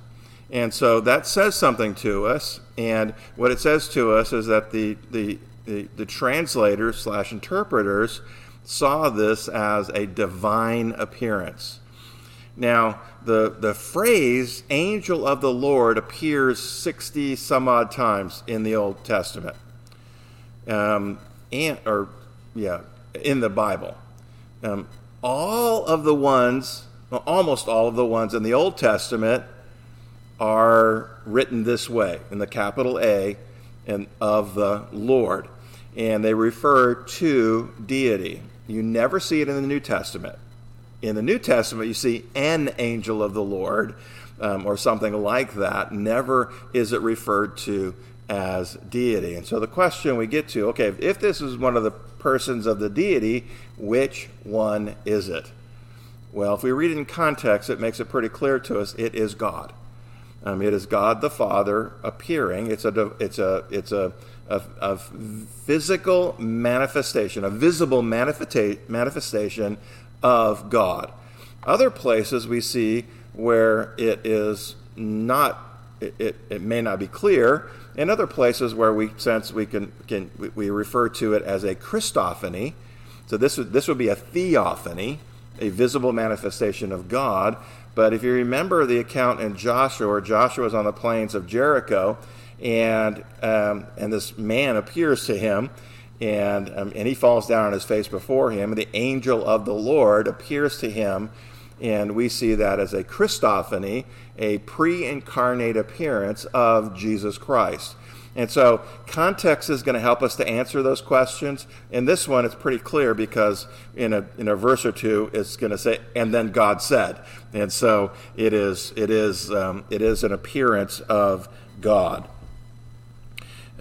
And so that says something to us. And what it says to us is that the, the, the, the translators slash interpreters saw this as a divine appearance. Now, the, the phrase angel of the Lord appears 60 some odd times in the Old Testament. Um, and, or, yeah, in the Bible. Um, all of the ones well, almost all of the ones in the Old Testament are written this way in the capital A and of the Lord. And they refer to deity. You never see it in the New Testament. In the New Testament, you see an angel of the Lord um, or something like that. Never is it referred to as deity. And so the question we get to okay, if this is one of the persons of the deity, which one is it? Well, if we read it in context, it makes it pretty clear to us it is God. Um, it is God the Father appearing. It's a it's a it's a, a, a physical manifestation, a visible manifesta- manifestation of God. Other places we see where it is not it, it, it, may not be clear. In other places where we sense we can, can we, we refer to it as a Christophany. So this would, this would be a theophany a visible manifestation of God. But if you remember the account in Joshua, where Joshua is on the plains of Jericho, and um, and this man appears to him, and um, and he falls down on his face before him. And the angel of the Lord appears to him, and we see that as a Christophany, a pre-incarnate appearance of Jesus Christ. And so context is going to help us to answer those questions. In this one, it's pretty clear because in a, in a verse or two, it's going to say, and then God said. And so it is, it is, um, it is an appearance of God.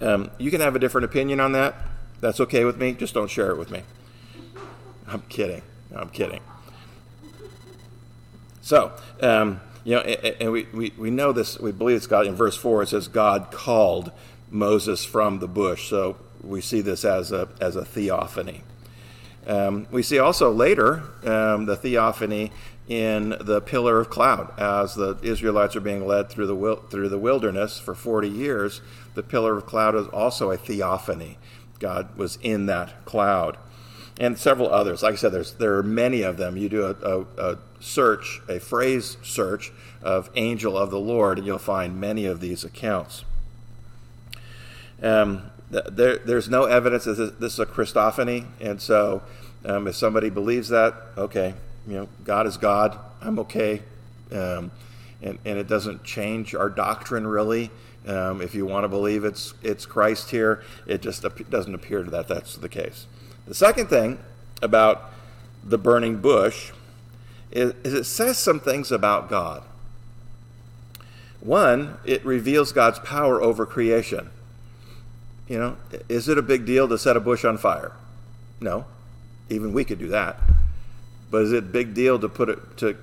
Um, you can have a different opinion on that. That's okay with me. Just don't share it with me. I'm kidding. I'm kidding. So, um, you know, and we, we, we know this, we believe it's God in verse 4, it says, God called Moses from the bush. So we see this as a, as a theophany. Um, we see also later um, the theophany in the pillar of cloud as the Israelites are being led through the, through the wilderness for 40 years. The pillar of cloud is also a theophany. God was in that cloud. And several others. Like I said, there's, there are many of them. You do a, a, a search, a phrase search of angel of the Lord, and you'll find many of these accounts. Um, there, there's no evidence that this is a Christophany, and so um, if somebody believes that, okay, you know, God is God, I'm okay, um, and and it doesn't change our doctrine really. Um, if you want to believe it's it's Christ here, it just doesn't appear to that that's the case. The second thing about the burning bush is, is it says some things about God. One, it reveals God's power over creation. You know, is it a big deal to set a bush on fire? No. Even we could do that. But is it a big deal to put it to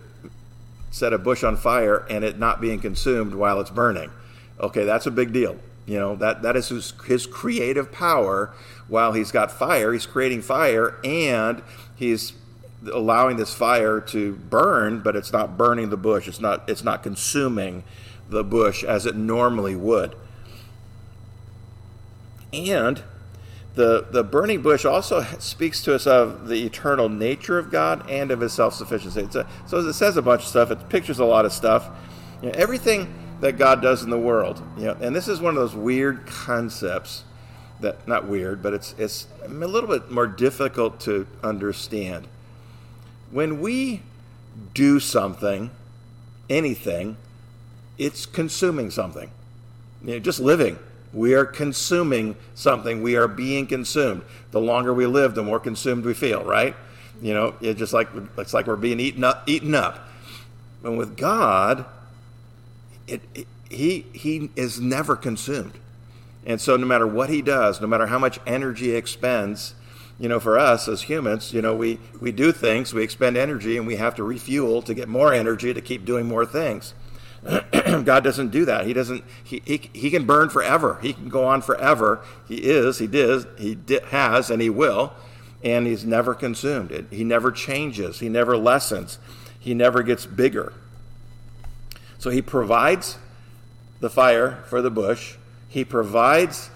set a bush on fire and it not being consumed while it's burning? Okay, that's a big deal. You know, that, that is his, his creative power. While he's got fire, he's creating fire and he's allowing this fire to burn, but it's not burning the bush. It's not it's not consuming the bush as it normally would. And the the burning bush also speaks to us of the eternal nature of God and of His self sufficiency. So it says a bunch of stuff. It pictures a lot of stuff. You know, everything that God does in the world. You know, and this is one of those weird concepts that not weird, but it's it's a little bit more difficult to understand. When we do something, anything, it's consuming something. You know, just living. We are consuming something. We are being consumed. The longer we live, the more consumed we feel, right? You know, it's just like it's like we're being eaten up, eaten up. And with God, it, it, he he is never consumed. And so no matter what he does, no matter how much energy he expends, you know, for us as humans, you know, we, we do things, we expend energy, and we have to refuel to get more energy to keep doing more things. God doesn't do that. He doesn't. He, he, he can burn forever. He can go on forever. He is. He did. He has, and he will. And he's never consumed. He never changes. He never lessens. He never gets bigger. So he provides the fire for the bush. He provides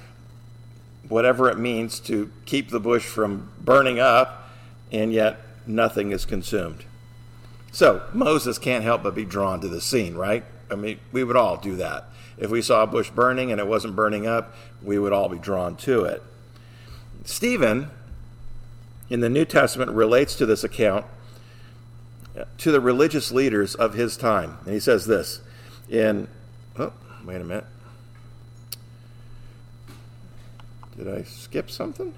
whatever it means to keep the bush from burning up, and yet nothing is consumed. So Moses can't help but be drawn to the scene, right? I mean, we would all do that. If we saw a bush burning and it wasn't burning up, we would all be drawn to it. Stephen, in the New Testament, relates to this account to the religious leaders of his time. And he says this in, oh, wait a minute. Did I skip something?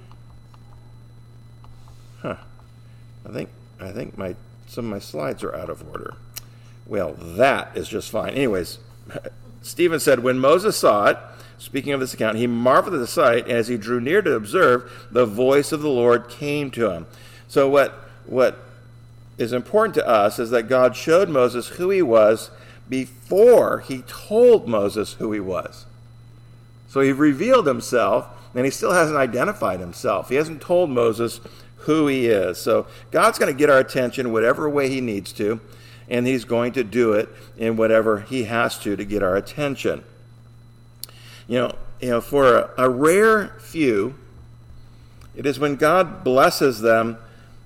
Huh. I think I think my some of my slides are out of order. Well, that is just fine. Anyways, Stephen said, When Moses saw it, speaking of this account, he marveled at the sight, as he drew near to observe, the voice of the Lord came to him. So, what, what is important to us is that God showed Moses who he was before he told Moses who he was. So, he revealed himself, and he still hasn't identified himself. He hasn't told Moses who he is. So, God's going to get our attention whatever way he needs to and he's going to do it in whatever he has to to get our attention. You know, you know, for a, a rare few, it is when God blesses them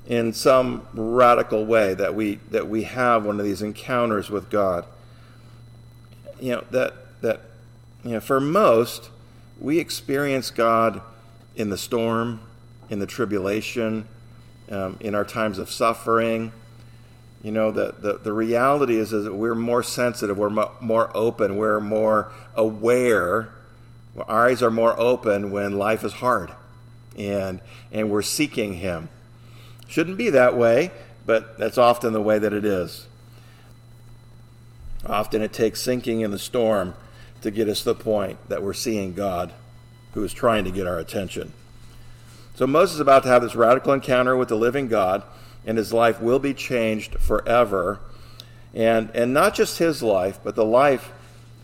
in some radical way that we that we have one of these encounters with God. You know that that you know for most we experience God in the storm, in the tribulation, um, in our times of suffering, you know, the, the, the reality is, is that we're more sensitive, we're mo- more open, we're more aware. Our eyes are more open when life is hard and, and we're seeking Him. Shouldn't be that way, but that's often the way that it is. Often it takes sinking in the storm to get us to the point that we're seeing God who is trying to get our attention. So Moses is about to have this radical encounter with the living God and his life will be changed forever. And, and not just his life, but the life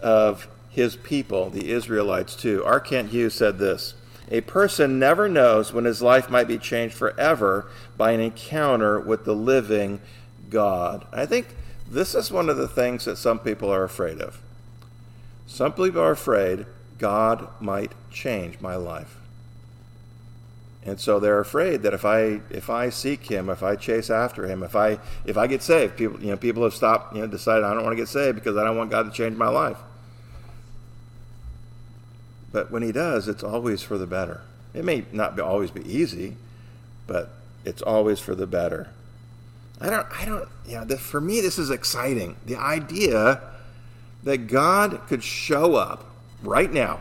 of his people, the Israelites, too. R. Kent Hughes said this A person never knows when his life might be changed forever by an encounter with the living God. I think this is one of the things that some people are afraid of. Some people are afraid God might change my life. And so they're afraid that if I if I seek him, if I chase after him, if I if I get saved, people you know people have stopped you know decided I don't want to get saved because I don't want God to change my life. But when he does, it's always for the better. It may not be, always be easy, but it's always for the better. I don't I don't you know, for me this is exciting. The idea that God could show up right now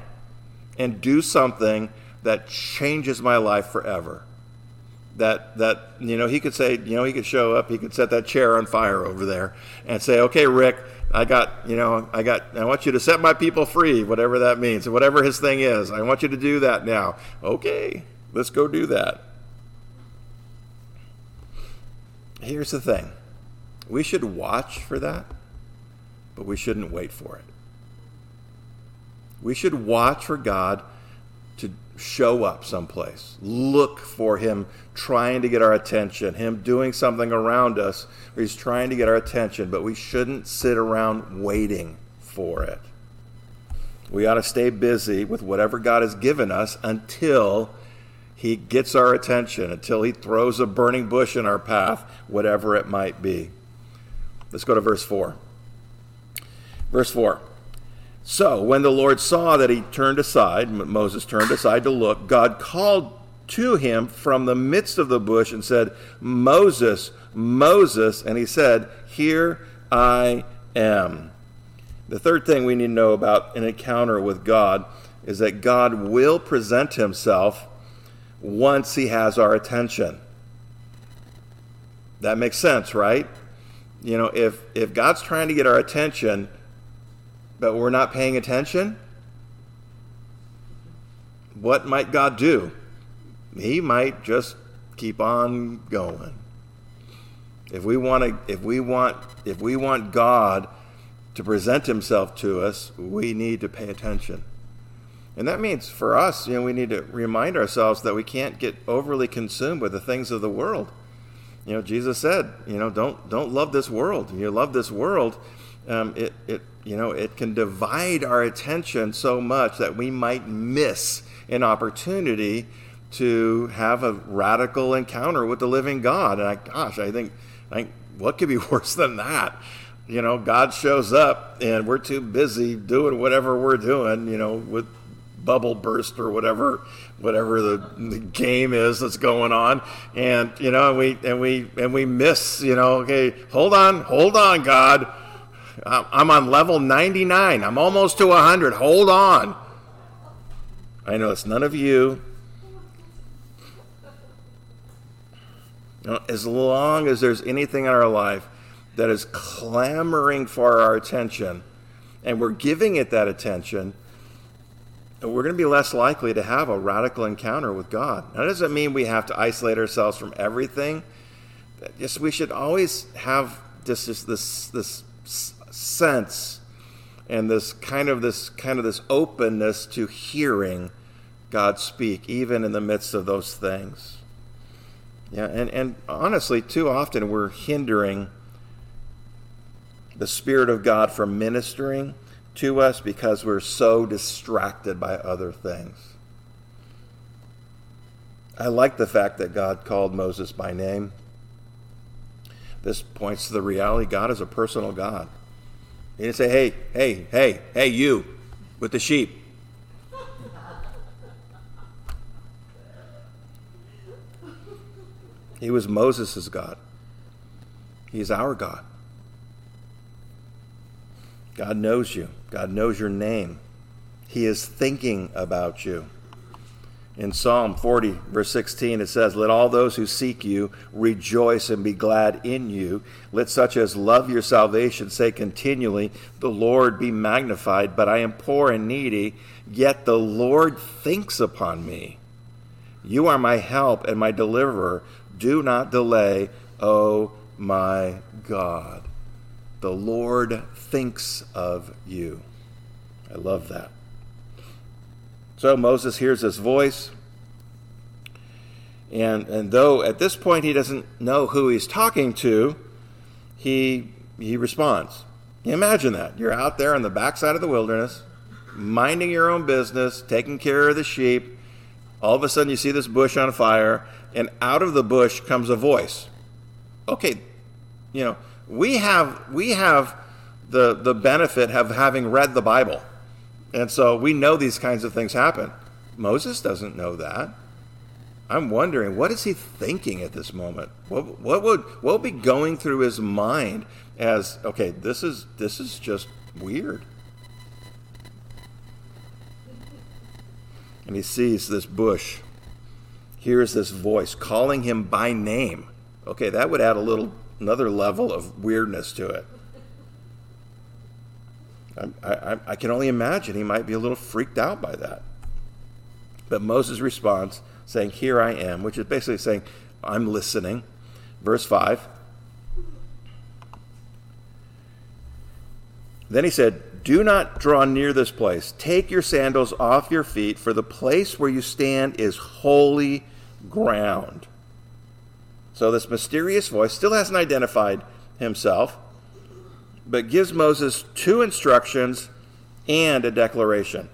and do something that changes my life forever. That that you know he could say you know he could show up he could set that chair on fire over there and say okay Rick I got you know I got I want you to set my people free whatever that means whatever his thing is. I want you to do that now. Okay let's go do that. Here's the thing. We should watch for that but we shouldn't wait for it. We should watch for God to show up someplace. Look for Him trying to get our attention, Him doing something around us where He's trying to get our attention, but we shouldn't sit around waiting for it. We ought to stay busy with whatever God has given us until He gets our attention, until He throws a burning bush in our path, whatever it might be. Let's go to verse 4. Verse 4. So, when the Lord saw that he turned aside, Moses turned aside to look, God called to him from the midst of the bush and said, Moses, Moses. And he said, Here I am. The third thing we need to know about an encounter with God is that God will present himself once he has our attention. That makes sense, right? You know, if if God's trying to get our attention, but we're not paying attention, what might God do? He might just keep on going. If we want to if we want if we want God to present himself to us, we need to pay attention. And that means for us, you know, we need to remind ourselves that we can't get overly consumed with the things of the world. You know, Jesus said, you know, don't don't love this world. You love this world, um, it it you know, it can divide our attention so much that we might miss an opportunity to have a radical encounter with the living God. And I, gosh, I think, I think what could be worse than that? You know, God shows up and we're too busy doing whatever we're doing, you know, with bubble burst or whatever whatever the, the game is that's going on and you know and we and we and we miss you know okay hold on hold on god I'm on level 99. I'm almost to 100. Hold on. I know it's none of you. As long as there's anything in our life that is clamoring for our attention and we're giving it that attention, we're going to be less likely to have a radical encounter with God. That doesn't mean we have to isolate ourselves from everything. Just we should always have this this, this sense and this kind of this kind of this openness to hearing God speak, even in the midst of those things. Yeah, and, and honestly, too often we're hindering the Spirit of God from ministering to us because we're so distracted by other things. I like the fact that God called Moses by name. This points to the reality God is a personal God. He didn't say, hey, hey, hey, hey, you with the sheep. He was Moses' God. He is our God. God knows you. God knows your name. He is thinking about you. In Psalm 40, verse 16, it says, Let all those who seek you rejoice and be glad in you. Let such as love your salvation say continually, The Lord be magnified, but I am poor and needy, yet the Lord thinks upon me. You are my help and my deliverer. Do not delay, O my God. The Lord thinks of you. I love that. So Moses hears this voice. And, and though at this point he doesn't know who he's talking to, he, he responds. Imagine that. You're out there on the backside of the wilderness, minding your own business, taking care of the sheep. All of a sudden, you see this bush on fire, and out of the bush comes a voice. Okay, you know, we have, we have the, the benefit of having read the Bible. And so we know these kinds of things happen. Moses doesn't know that. I'm wondering what is he thinking at this moment? What, what would what would be going through his mind as okay, this is this is just weird. And he sees this bush, hears this voice calling him by name. Okay, that would add a little another level of weirdness to it. I, I, I can only imagine he might be a little freaked out by that. But Moses responds, saying, Here I am, which is basically saying, I'm listening. Verse 5. Then he said, Do not draw near this place. Take your sandals off your feet, for the place where you stand is holy ground. So, this mysterious voice still hasn't identified himself, but gives Moses two instructions and a declaration.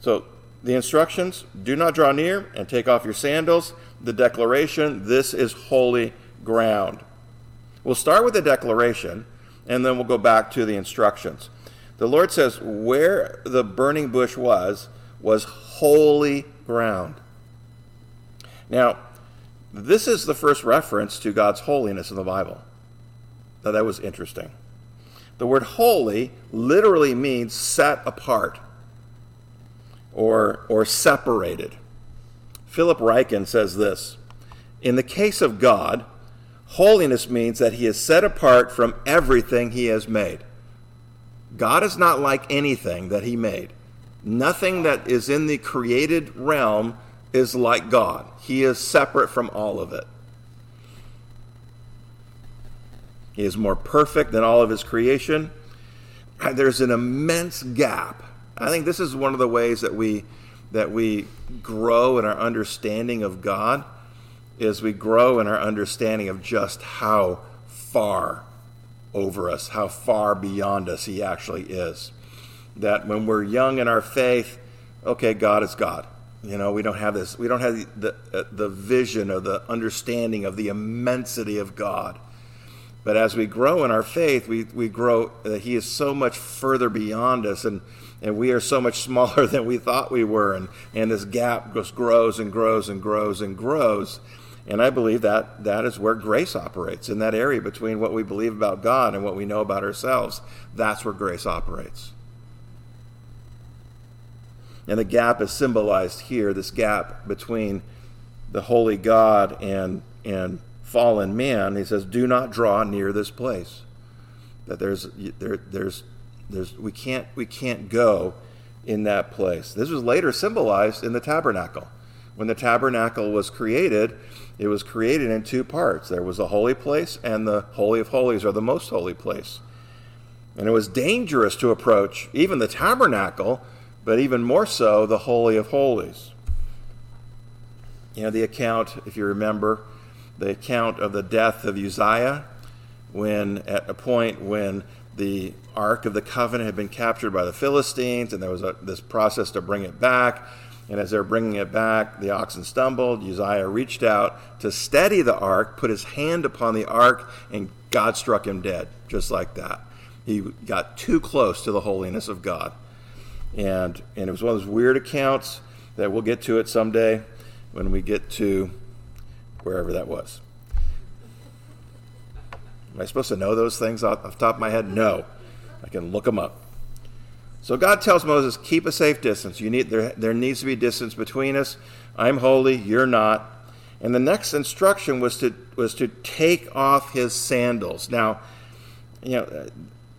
So, the instructions do not draw near and take off your sandals. The declaration this is holy ground. We'll start with the declaration and then we'll go back to the instructions. The Lord says, Where the burning bush was, was holy ground. Now, this is the first reference to God's holiness in the Bible. Now, that was interesting. The word holy literally means set apart or, or separated. Philip Ryken says this In the case of God, holiness means that he is set apart from everything he has made. God is not like anything that he made. Nothing that is in the created realm is like God. He is separate from all of it. He is more perfect than all of his creation. There's an immense gap. I think this is one of the ways that we that we grow in our understanding of God is we grow in our understanding of just how far over us, how far beyond us he actually is. That when we're young in our faith, okay, God is God. You know, we don't have this, we don't have the, the, uh, the vision or the understanding of the immensity of God. But as we grow in our faith, we, we grow that He is so much further beyond us, and, and we are so much smaller than we thought we were. And, and this gap just grows and grows and grows and grows. And I believe that that is where grace operates in that area between what we believe about God and what we know about ourselves. That's where grace operates. And the gap is symbolized here this gap between the holy God and, and fallen man, he says, "Do not draw near this place." That there's there there's there's we can't we can't go in that place. This was later symbolized in the tabernacle. When the tabernacle was created, it was created in two parts. There was the holy place and the holy of holies, or the most holy place. And it was dangerous to approach even the tabernacle, but even more so the holy of holies. You know, the account, if you remember, the account of the death of Uzziah, when at a point when the Ark of the Covenant had been captured by the Philistines, and there was a, this process to bring it back. And as they're bringing it back, the oxen stumbled. Uzziah reached out to steady the ark, put his hand upon the ark, and God struck him dead, just like that. He got too close to the holiness of God. And, and it was one of those weird accounts that we'll get to it someday when we get to wherever that was. Am I supposed to know those things off the top of my head? No. I can look them up. So God tells Moses, keep a safe distance. You need there, there needs to be distance between us. I'm holy, you're not. And the next instruction was to was to take off his sandals. Now, you know,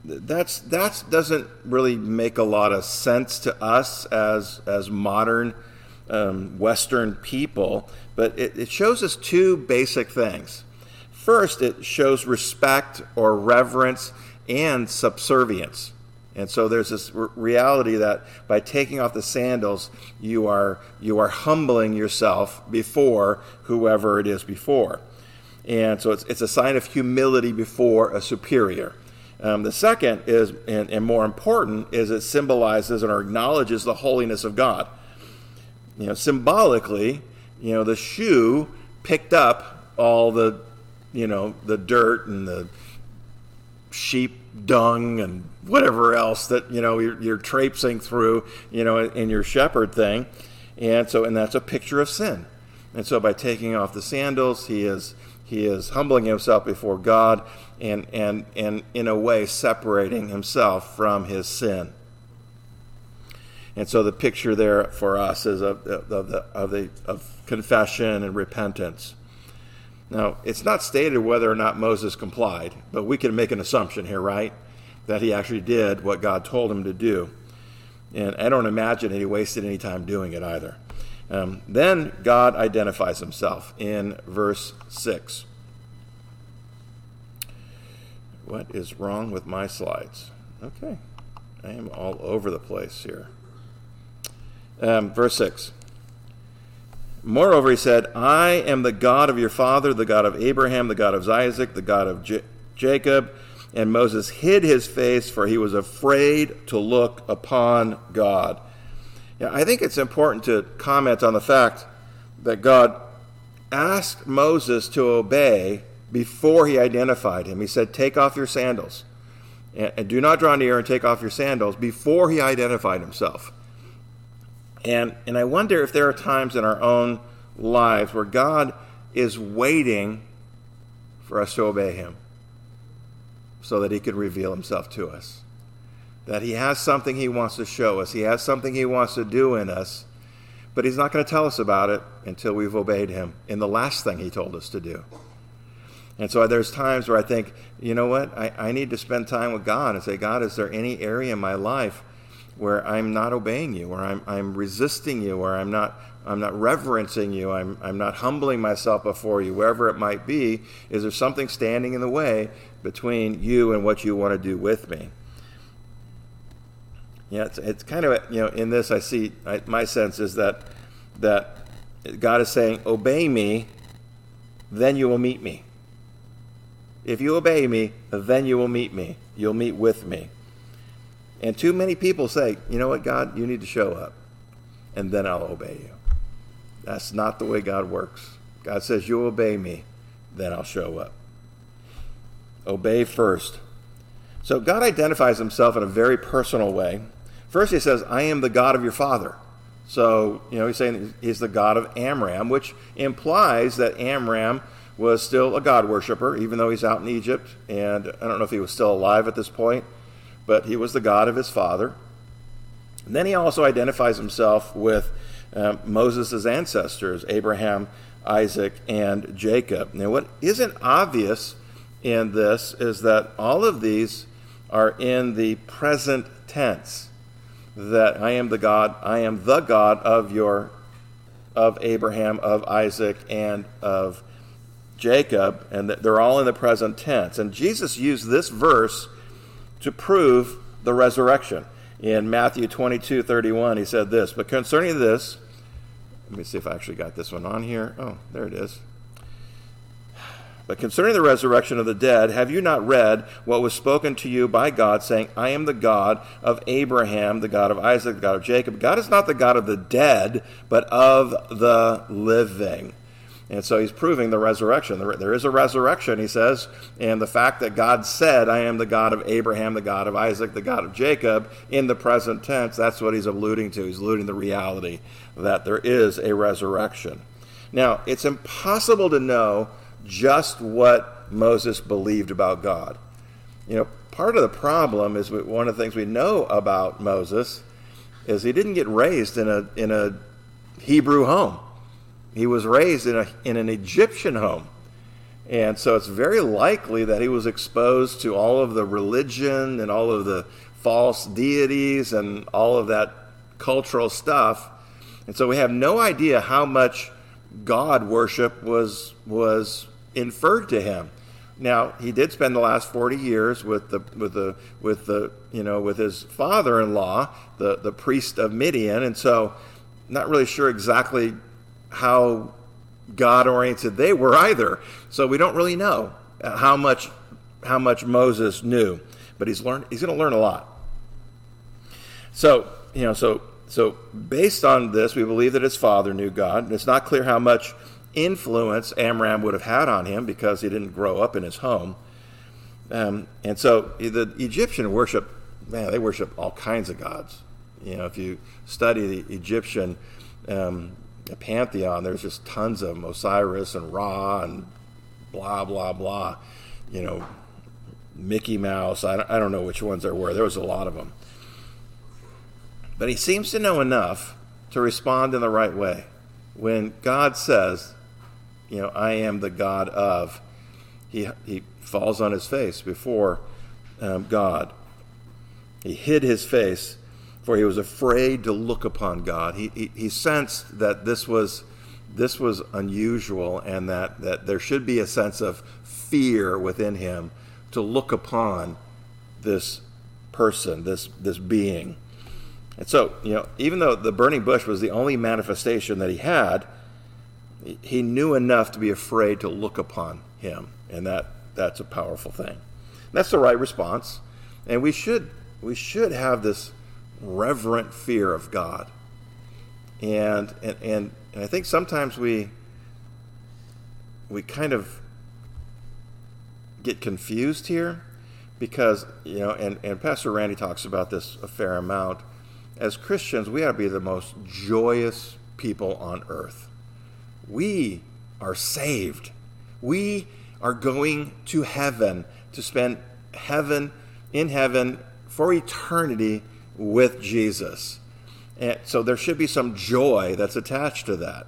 that's that doesn't really make a lot of sense to us as as modern um, Western people, but it, it shows us two basic things. First, it shows respect or reverence and subservience. And so there's this reality that by taking off the sandals, you are you are humbling yourself before whoever it is before. And so it's, it's a sign of humility before a superior. Um, the second is, and, and more important, is it symbolizes or acknowledges the holiness of God. You know, symbolically, you know, the shoe picked up all the, you know, the dirt and the sheep dung and whatever else that you know you're, you're traipsing through, you know, in your shepherd thing, and so and that's a picture of sin. And so by taking off the sandals, he is he is humbling himself before God and and and in a way separating himself from his sin. And so the picture there for us is of, of, the, of, the, of confession and repentance. Now, it's not stated whether or not Moses complied, but we can make an assumption here, right? That he actually did what God told him to do. And I don't imagine that he wasted any time doing it either. Um, then God identifies himself in verse 6. What is wrong with my slides? Okay. I am all over the place here. Um, verse 6. Moreover, he said, I am the God of your father, the God of Abraham, the God of Isaac, the God of J- Jacob. And Moses hid his face, for he was afraid to look upon God. Yeah, I think it's important to comment on the fact that God asked Moses to obey before he identified him. He said, Take off your sandals. And, do not draw near and take off your sandals before he identified himself. And, and I wonder if there are times in our own lives where God is waiting for us to obey him so that he can reveal himself to us. That he has something he wants to show us, he has something he wants to do in us, but he's not going to tell us about it until we've obeyed him in the last thing he told us to do. And so there's times where I think, you know what, I, I need to spend time with God and say, God, is there any area in my life where I'm not obeying you, where I'm, I'm resisting you, where I'm not, I'm not reverencing you, I'm, I'm not humbling myself before you, wherever it might be, is there something standing in the way between you and what you want to do with me? Yeah, it's, it's kind of, you know, in this I see, I, my sense is that, that God is saying, obey me, then you will meet me. If you obey me, then you will meet me. You'll meet with me. And too many people say, you know what, God, you need to show up, and then I'll obey you. That's not the way God works. God says, You obey me, then I'll show up. Obey first. So God identifies himself in a very personal way. First, he says, I am the God of your father. So, you know, he's saying he's the God of Amram, which implies that Amram was still a God worshiper, even though he's out in Egypt. And I don't know if he was still alive at this point but he was the God of his father. And then he also identifies himself with uh, Moses' ancestors, Abraham, Isaac, and Jacob. Now, what isn't obvious in this is that all of these are in the present tense. That I am the God, I am the God of your, of Abraham, of Isaac, and of Jacob, and that they're all in the present tense. And Jesus used this verse to prove the resurrection. In Matthew 22 31, he said this, But concerning this, let me see if I actually got this one on here. Oh, there it is. But concerning the resurrection of the dead, have you not read what was spoken to you by God, saying, I am the God of Abraham, the God of Isaac, the God of Jacob? God is not the God of the dead, but of the living. And so he's proving the resurrection. There is a resurrection, he says, and the fact that God said, I am the God of Abraham, the God of Isaac, the God of Jacob, in the present tense, that's what he's alluding to. He's alluding to the reality that there is a resurrection. Now, it's impossible to know just what Moses believed about God. You know, part of the problem is one of the things we know about Moses is he didn't get raised in a, in a Hebrew home. He was raised in, a, in an Egyptian home. And so it's very likely that he was exposed to all of the religion and all of the false deities and all of that cultural stuff. And so we have no idea how much God worship was, was inferred to him. Now he did spend the last forty years with the with the with the you know with his father-in-law, the the priest of Midian, and so not really sure exactly how God oriented they were either. So we don't really know how much how much Moses knew, but he's learned he's going to learn a lot. So, you know, so so based on this, we believe that his father knew God. And it's not clear how much influence Amram would have had on him because he didn't grow up in his home. Um, and so the Egyptian worship, man, they worship all kinds of gods. You know, if you study the Egyptian um, a pantheon. There's just tons of them, Osiris and Ra and blah blah blah. You know, Mickey Mouse. I don't, I don't know which ones there were. There was a lot of them. But he seems to know enough to respond in the right way. When God says, you know, I am the God of, he, he falls on his face before um, God. He hid his face for he was afraid to look upon God. He, he, he, sensed that this was, this was unusual and that, that there should be a sense of fear within him to look upon this person, this, this being. And so, you know, even though the burning bush was the only manifestation that he had, he knew enough to be afraid to look upon him. And that, that's a powerful thing. That's the right response. And we should, we should have this reverent fear of God. And, and, and, and I think sometimes we, we kind of get confused here because, you know, and, and Pastor Randy talks about this a fair amount. As Christians, we ought to be the most joyous people on earth. We are saved. We are going to heaven to spend heaven in heaven for eternity with Jesus. And so there should be some joy that's attached to that.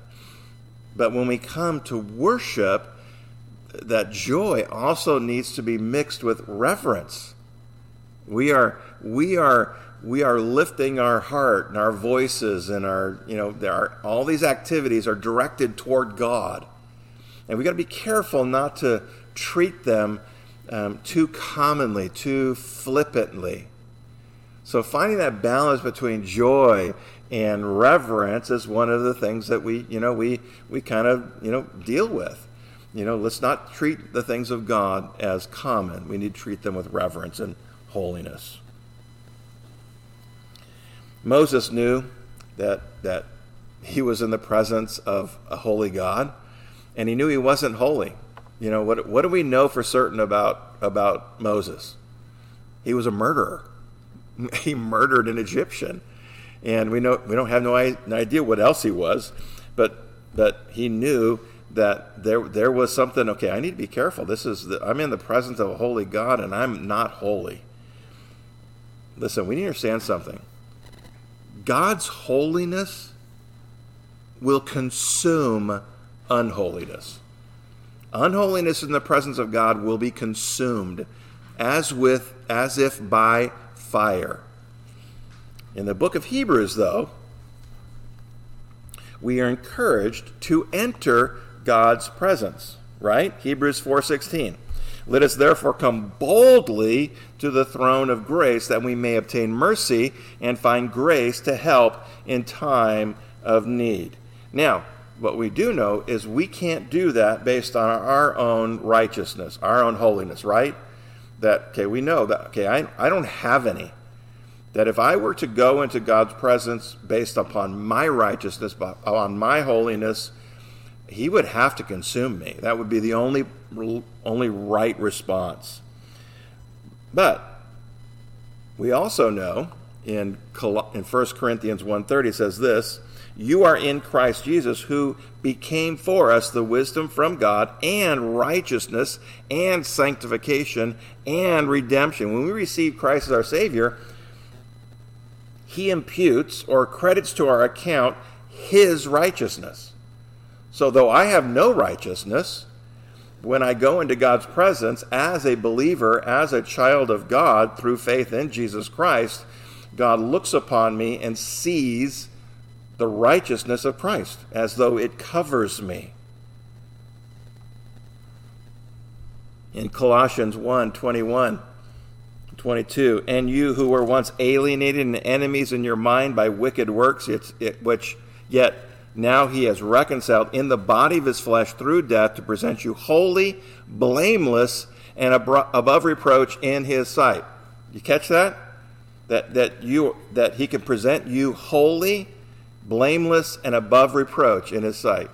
But when we come to worship, that joy also needs to be mixed with reverence. We are we are we are lifting our heart and our voices and our you know there are all these activities are directed toward God, and we got to be careful not to treat them um, too commonly, too flippantly. So finding that balance between joy and reverence is one of the things that we you know we we kind of you know deal with. You know, let's not treat the things of God as common. We need to treat them with reverence and holiness. Moses knew that that he was in the presence of a holy God, and he knew he wasn't holy. You know, what what do we know for certain about about Moses? He was a murderer. He murdered an Egyptian. And we know we don't have no idea what else he was, but but he knew that there there was something. Okay, I need to be careful. This is the, I'm in the presence of a holy God, and I'm not holy. Listen, we need to understand something. God's holiness will consume unholiness. Unholiness in the presence of God will be consumed as with as if by fire. In the book of Hebrews though, we are encouraged to enter God's presence, right? Hebrews 4:16. Let us therefore come boldly to the throne of grace that we may obtain mercy and find grace to help in time of need. Now, what we do know is we can't do that based on our own righteousness, our own holiness, right? That, okay, we know that, okay, I, I don't have any. That if I were to go into God's presence based upon my righteousness, on my holiness, he would have to consume me. That would be the only only right response. But we also know in in 1 Corinthians 1:30 says this, you are in Christ Jesus who became for us the wisdom from God and righteousness and sanctification and redemption. When we receive Christ as our savior, he imputes or credits to our account his righteousness. So, though I have no righteousness, when I go into God's presence as a believer, as a child of God through faith in Jesus Christ, God looks upon me and sees the righteousness of Christ as though it covers me. In Colossians 1 21, 22, and you who were once alienated and enemies in your mind by wicked works, it, which yet now he has reconciled in the body of his flesh through death to present you holy, blameless, and above reproach in his sight. You catch that? That that you that he can present you holy, blameless, and above reproach in his sight.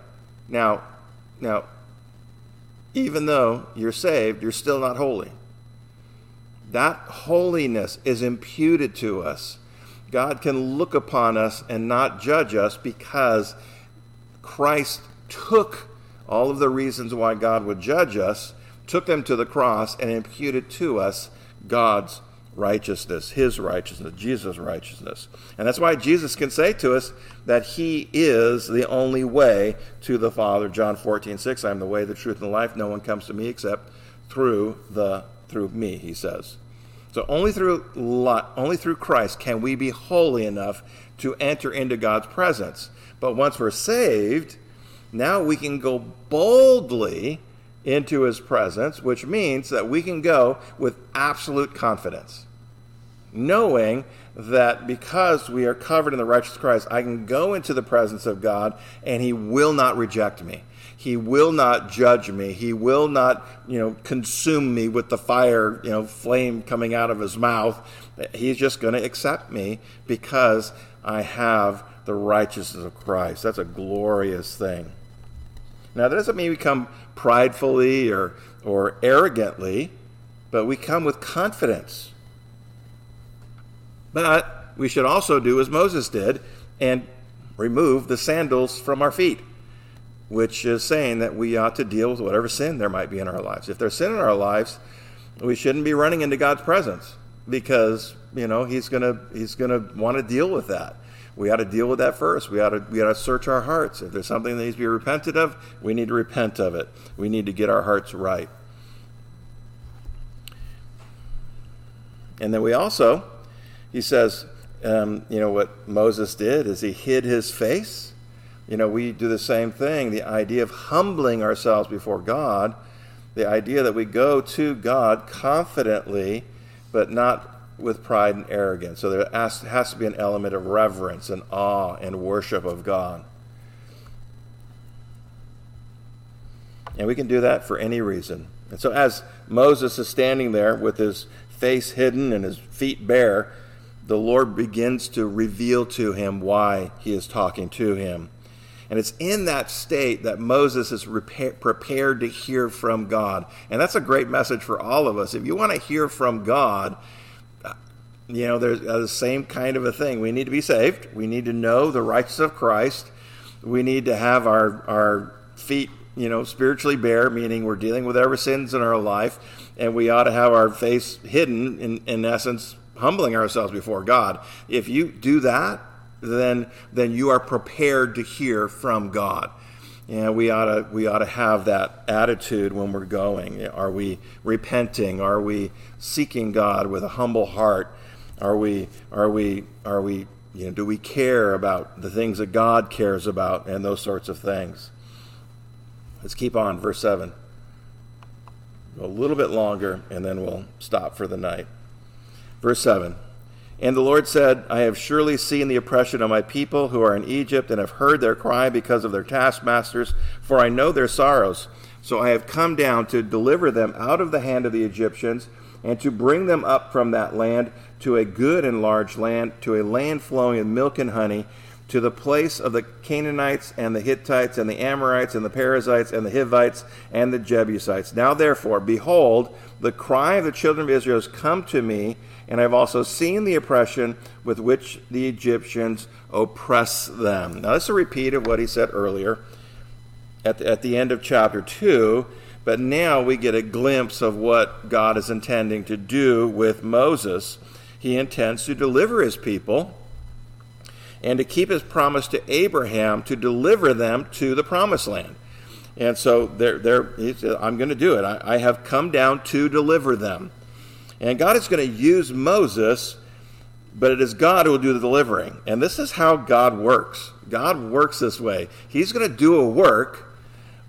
Now, now, even though you're saved, you're still not holy. That holiness is imputed to us. God can look upon us and not judge us because Christ took all of the reasons why God would judge us, took them to the cross, and imputed to us God's righteousness, his righteousness, Jesus' righteousness. And that's why Jesus can say to us that he is the only way to the Father. John 14, 6, I am the way, the truth, and the life. No one comes to me except through the through me, he says. So only through only through Christ can we be holy enough to enter into God's presence. But once we're saved, now we can go boldly into his presence, which means that we can go with absolute confidence. Knowing that because we are covered in the righteous Christ, I can go into the presence of God and He will not reject me. He will not judge me. He will not, you know, consume me with the fire, you know, flame coming out of his mouth. He's just going to accept me because I have the righteousness of Christ. That's a glorious thing. Now, that doesn't mean we come pridefully or, or arrogantly, but we come with confidence. But we should also do as Moses did and remove the sandals from our feet which is saying that we ought to deal with whatever sin there might be in our lives. If there's sin in our lives, we shouldn't be running into God's presence because you know He's gonna He's gonna want to deal with that. We ought to deal with that first. We ought to we ought to search our hearts. If there's something that needs to be repented of, we need to repent of it. We need to get our hearts right. And then we also, he says, um, you know what Moses did is he hid his face you know, we do the same thing. The idea of humbling ourselves before God, the idea that we go to God confidently, but not with pride and arrogance. So there has, has to be an element of reverence and awe and worship of God. And we can do that for any reason. And so, as Moses is standing there with his face hidden and his feet bare, the Lord begins to reveal to him why he is talking to him. And it's in that state that Moses is repa- prepared to hear from God. And that's a great message for all of us. If you want to hear from God, uh, you know, there's uh, the same kind of a thing. We need to be saved. We need to know the righteousness of Christ. We need to have our, our feet, you know, spiritually bare, meaning we're dealing with our sins in our life. And we ought to have our face hidden, in, in essence, humbling ourselves before God. If you do that, then then you are prepared to hear from God. And we ought to we ought to have that attitude when we're going. Are we repenting? Are we seeking God with a humble heart? Are we are we are we you know do we care about the things that God cares about and those sorts of things? Let's keep on verse 7. A little bit longer and then we'll stop for the night. Verse 7. And the Lord said, I have surely seen the oppression of my people who are in Egypt, and have heard their cry because of their taskmasters, for I know their sorrows. So I have come down to deliver them out of the hand of the Egyptians, and to bring them up from that land to a good and large land, to a land flowing with milk and honey, to the place of the Canaanites and the Hittites and the Amorites and the Perizzites and the Hivites and the Jebusites. Now therefore, behold, the cry of the children of Israel has come to me and I've also seen the oppression with which the Egyptians oppress them. Now, this is a repeat of what he said earlier at the, at the end of chapter 2, but now we get a glimpse of what God is intending to do with Moses. He intends to deliver his people and to keep his promise to Abraham to deliver them to the promised land. And so they're, they're, I'm going to do it. I, I have come down to deliver them. And God is going to use Moses, but it is God who will do the delivering. And this is how God works. God works this way. He's going to do a work,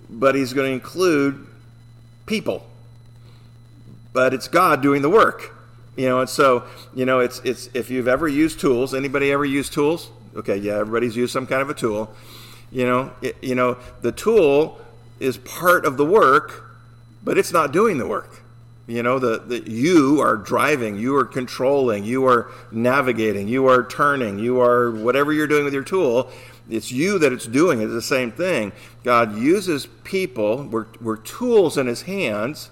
but he's going to include people. But it's God doing the work. You know, and so, you know, it's it's if you've ever used tools, anybody ever used tools? Okay, yeah, everybody's used some kind of a tool. You know, it, you know, the tool is part of the work, but it's not doing the work. You know, the, the you are driving, you are controlling, you are navigating, you are turning, you are whatever you're doing with your tool. It's you that it's doing. It's the same thing. God uses people. We're, we're tools in His hands.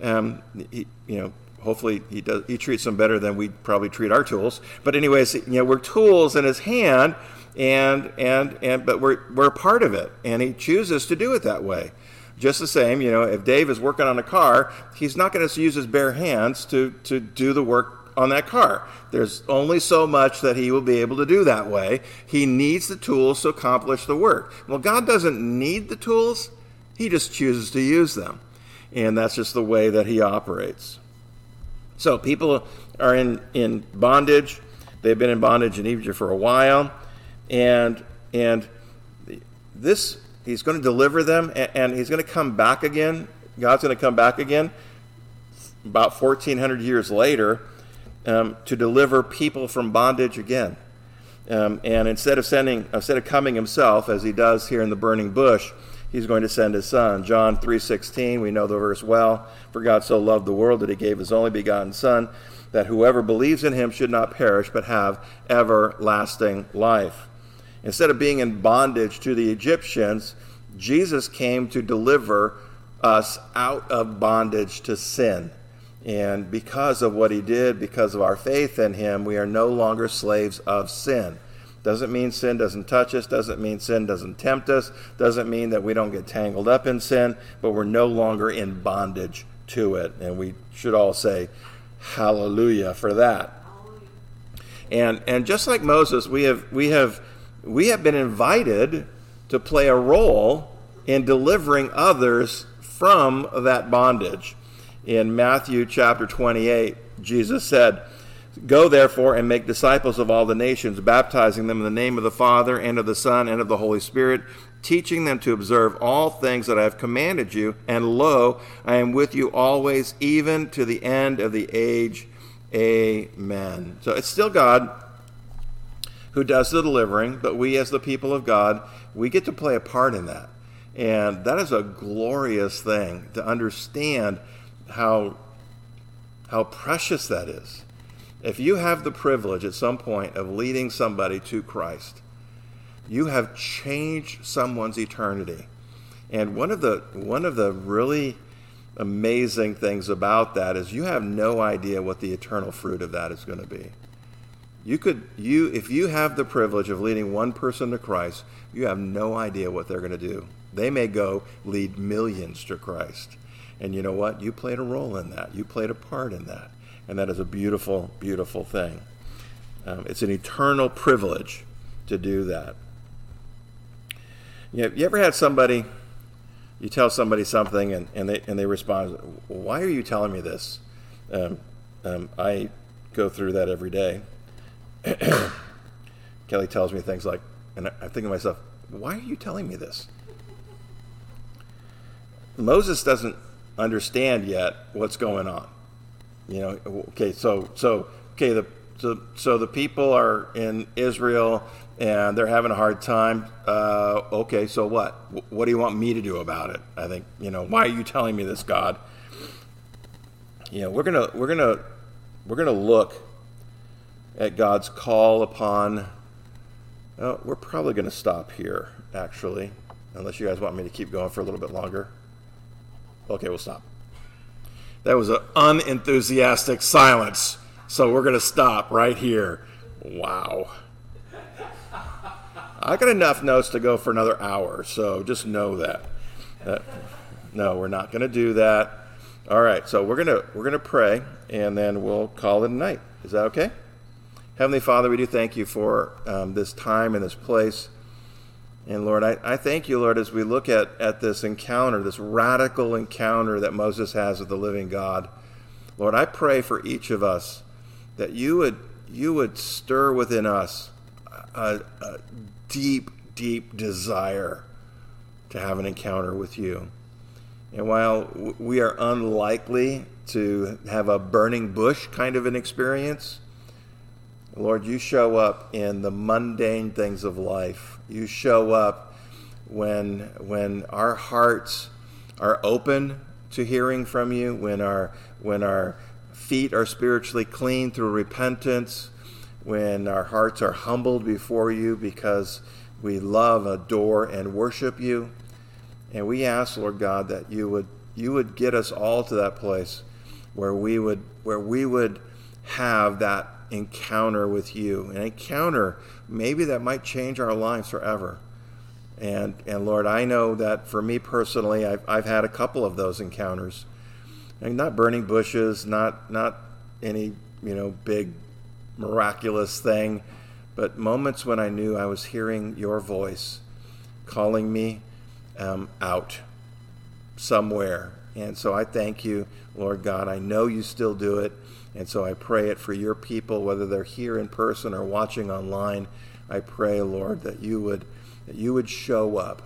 Um, he, you know, hopefully he does. He treats them better than we probably treat our tools. But anyways, you know, we're tools in His hand, and and and but we're we're a part of it, and He chooses to do it that way. Just the same, you know, if Dave is working on a car, he's not going to use his bare hands to, to do the work on that car. There's only so much that he will be able to do that way. He needs the tools to accomplish the work. Well, God doesn't need the tools, He just chooses to use them. And that's just the way that He operates. So people are in, in bondage. They've been in bondage in Egypt for a while. And, and this He's going to deliver them, and, he's going to come back again. God's going to come back again about 1,400 years later. um, to deliver people from bondage again. Um, and instead of sending, instead of coming himself, as he does here in the burning bush, he's going to send his son. John 3:16, we know the verse well. For God so loved the world that he gave his only begotten son, that whoever believes in him should not perish but have everlasting life. Instead of being in bondage to the Egyptians, Jesus came to deliver us out of bondage to sin. And because of what he did, because of our faith in him, we are no longer slaves of sin. Doesn't mean sin doesn't touch us, doesn't mean sin doesn't tempt us, doesn't mean that we don't get tangled up in sin, but we're no longer in bondage to it. And we should all say, Hallelujah for that. And and just like Moses, we have we have we have been invited to play a role in delivering others from that bondage in Matthew chapter 28, Jesus said, Go therefore and make disciples of all the nations, baptizing them in the name of the Father, and of the Son, and of the Holy Spirit, teaching them to observe all things that I have commanded you. And lo, I am with you always, even to the end of the age. Amen. So it's still God who does the delivering, but we, as the people of God, we get to play a part in that. And that is a glorious thing to understand how, how precious that is. If you have the privilege at some point of leading somebody to Christ, you have changed someone's eternity. And one of the one of the really amazing things about that is you have no idea what the eternal fruit of that is going to be. You could you if you have the privilege of leading one person to Christ, you have no idea what they're going to do. They may go lead millions to Christ. And you know what? You played a role in that. You played a part in that. And that is a beautiful, beautiful thing. Um, it's an eternal privilege to do that. You, know, you ever had somebody, you tell somebody something and, and, they, and they respond, Why are you telling me this? Um, um, I go through that every day. Kelly tells me things like, and I think to myself, Why are you telling me this? Moses doesn't understand yet what's going on. You know, okay, so so okay, the so, so the people are in Israel and they're having a hard time. Uh, okay, so what? What do you want me to do about it? I think you know. Why are you telling me this, God? You know, we're gonna we're gonna we're gonna look at God's call upon. Uh, we're probably going to stop here, actually, unless you guys want me to keep going for a little bit longer. Okay, we'll stop. That was an unenthusiastic silence. So we're going to stop right here. Wow. I got enough notes to go for another hour, so just know that. Uh, no, we're not going to do that. All right, so we're to we're going to pray and then we'll call it a night. Is that okay? Heavenly Father, we do thank you for um, this time and this place. And Lord, I, I thank you, Lord, as we look at, at this encounter, this radical encounter that Moses has with the living God. Lord, I pray for each of us that you would you would stir within us a, a deep, deep desire to have an encounter with you. And while we are unlikely to have a burning bush kind of an experience, Lord, you show up in the mundane things of life. You show up when when our hearts are open to hearing from you, when our when our feet are spiritually clean through repentance, when our hearts are humbled before you because we love, adore, and worship you. And we ask, Lord God, that you would you would get us all to that place where we would where we would have that encounter with you, an encounter maybe that might change our lives forever. And, and Lord, I know that for me personally, I've, I've had a couple of those encounters. And not burning bushes, not, not any, you know, big miraculous thing, but moments when I knew I was hearing your voice calling me um, out somewhere. And so I thank you, Lord God. I know you still do it. And so I pray it for your people, whether they're here in person or watching online. I pray, Lord, that you would that you would show up.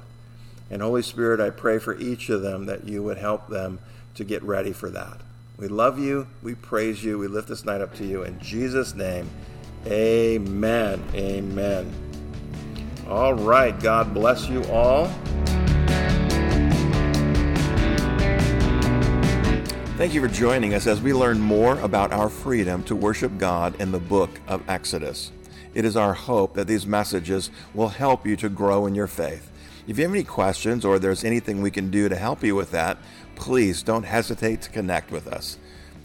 And Holy Spirit, I pray for each of them that you would help them to get ready for that. We love you. We praise you. We lift this night up to you. In Jesus' name, amen. Amen. All right. God bless you all. Thank you for joining us as we learn more about our freedom to worship God in the book of Exodus. It is our hope that these messages will help you to grow in your faith. If you have any questions or there's anything we can do to help you with that, please don't hesitate to connect with us.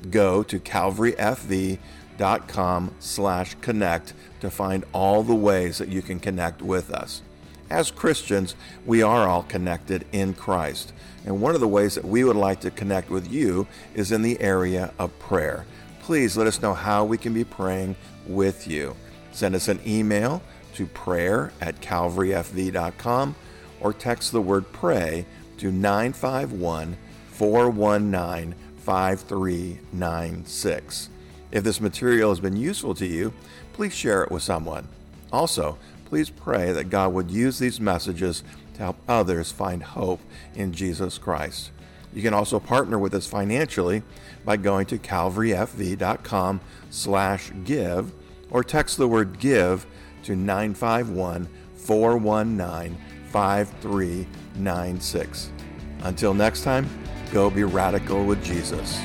Go to calvaryfv.com slash connect to find all the ways that you can connect with us. As Christians, we are all connected in Christ. And one of the ways that we would like to connect with you is in the area of prayer. Please let us know how we can be praying with you. Send us an email to prayer at calvaryfv.com or text the word pray to 951 419 5396. If this material has been useful to you, please share it with someone. Also, please pray that God would use these messages to help others find hope in Jesus Christ. You can also partner with us financially by going to calvaryfv.com slash give or text the word give to 951 419 5396. Until next time, go be radical with Jesus.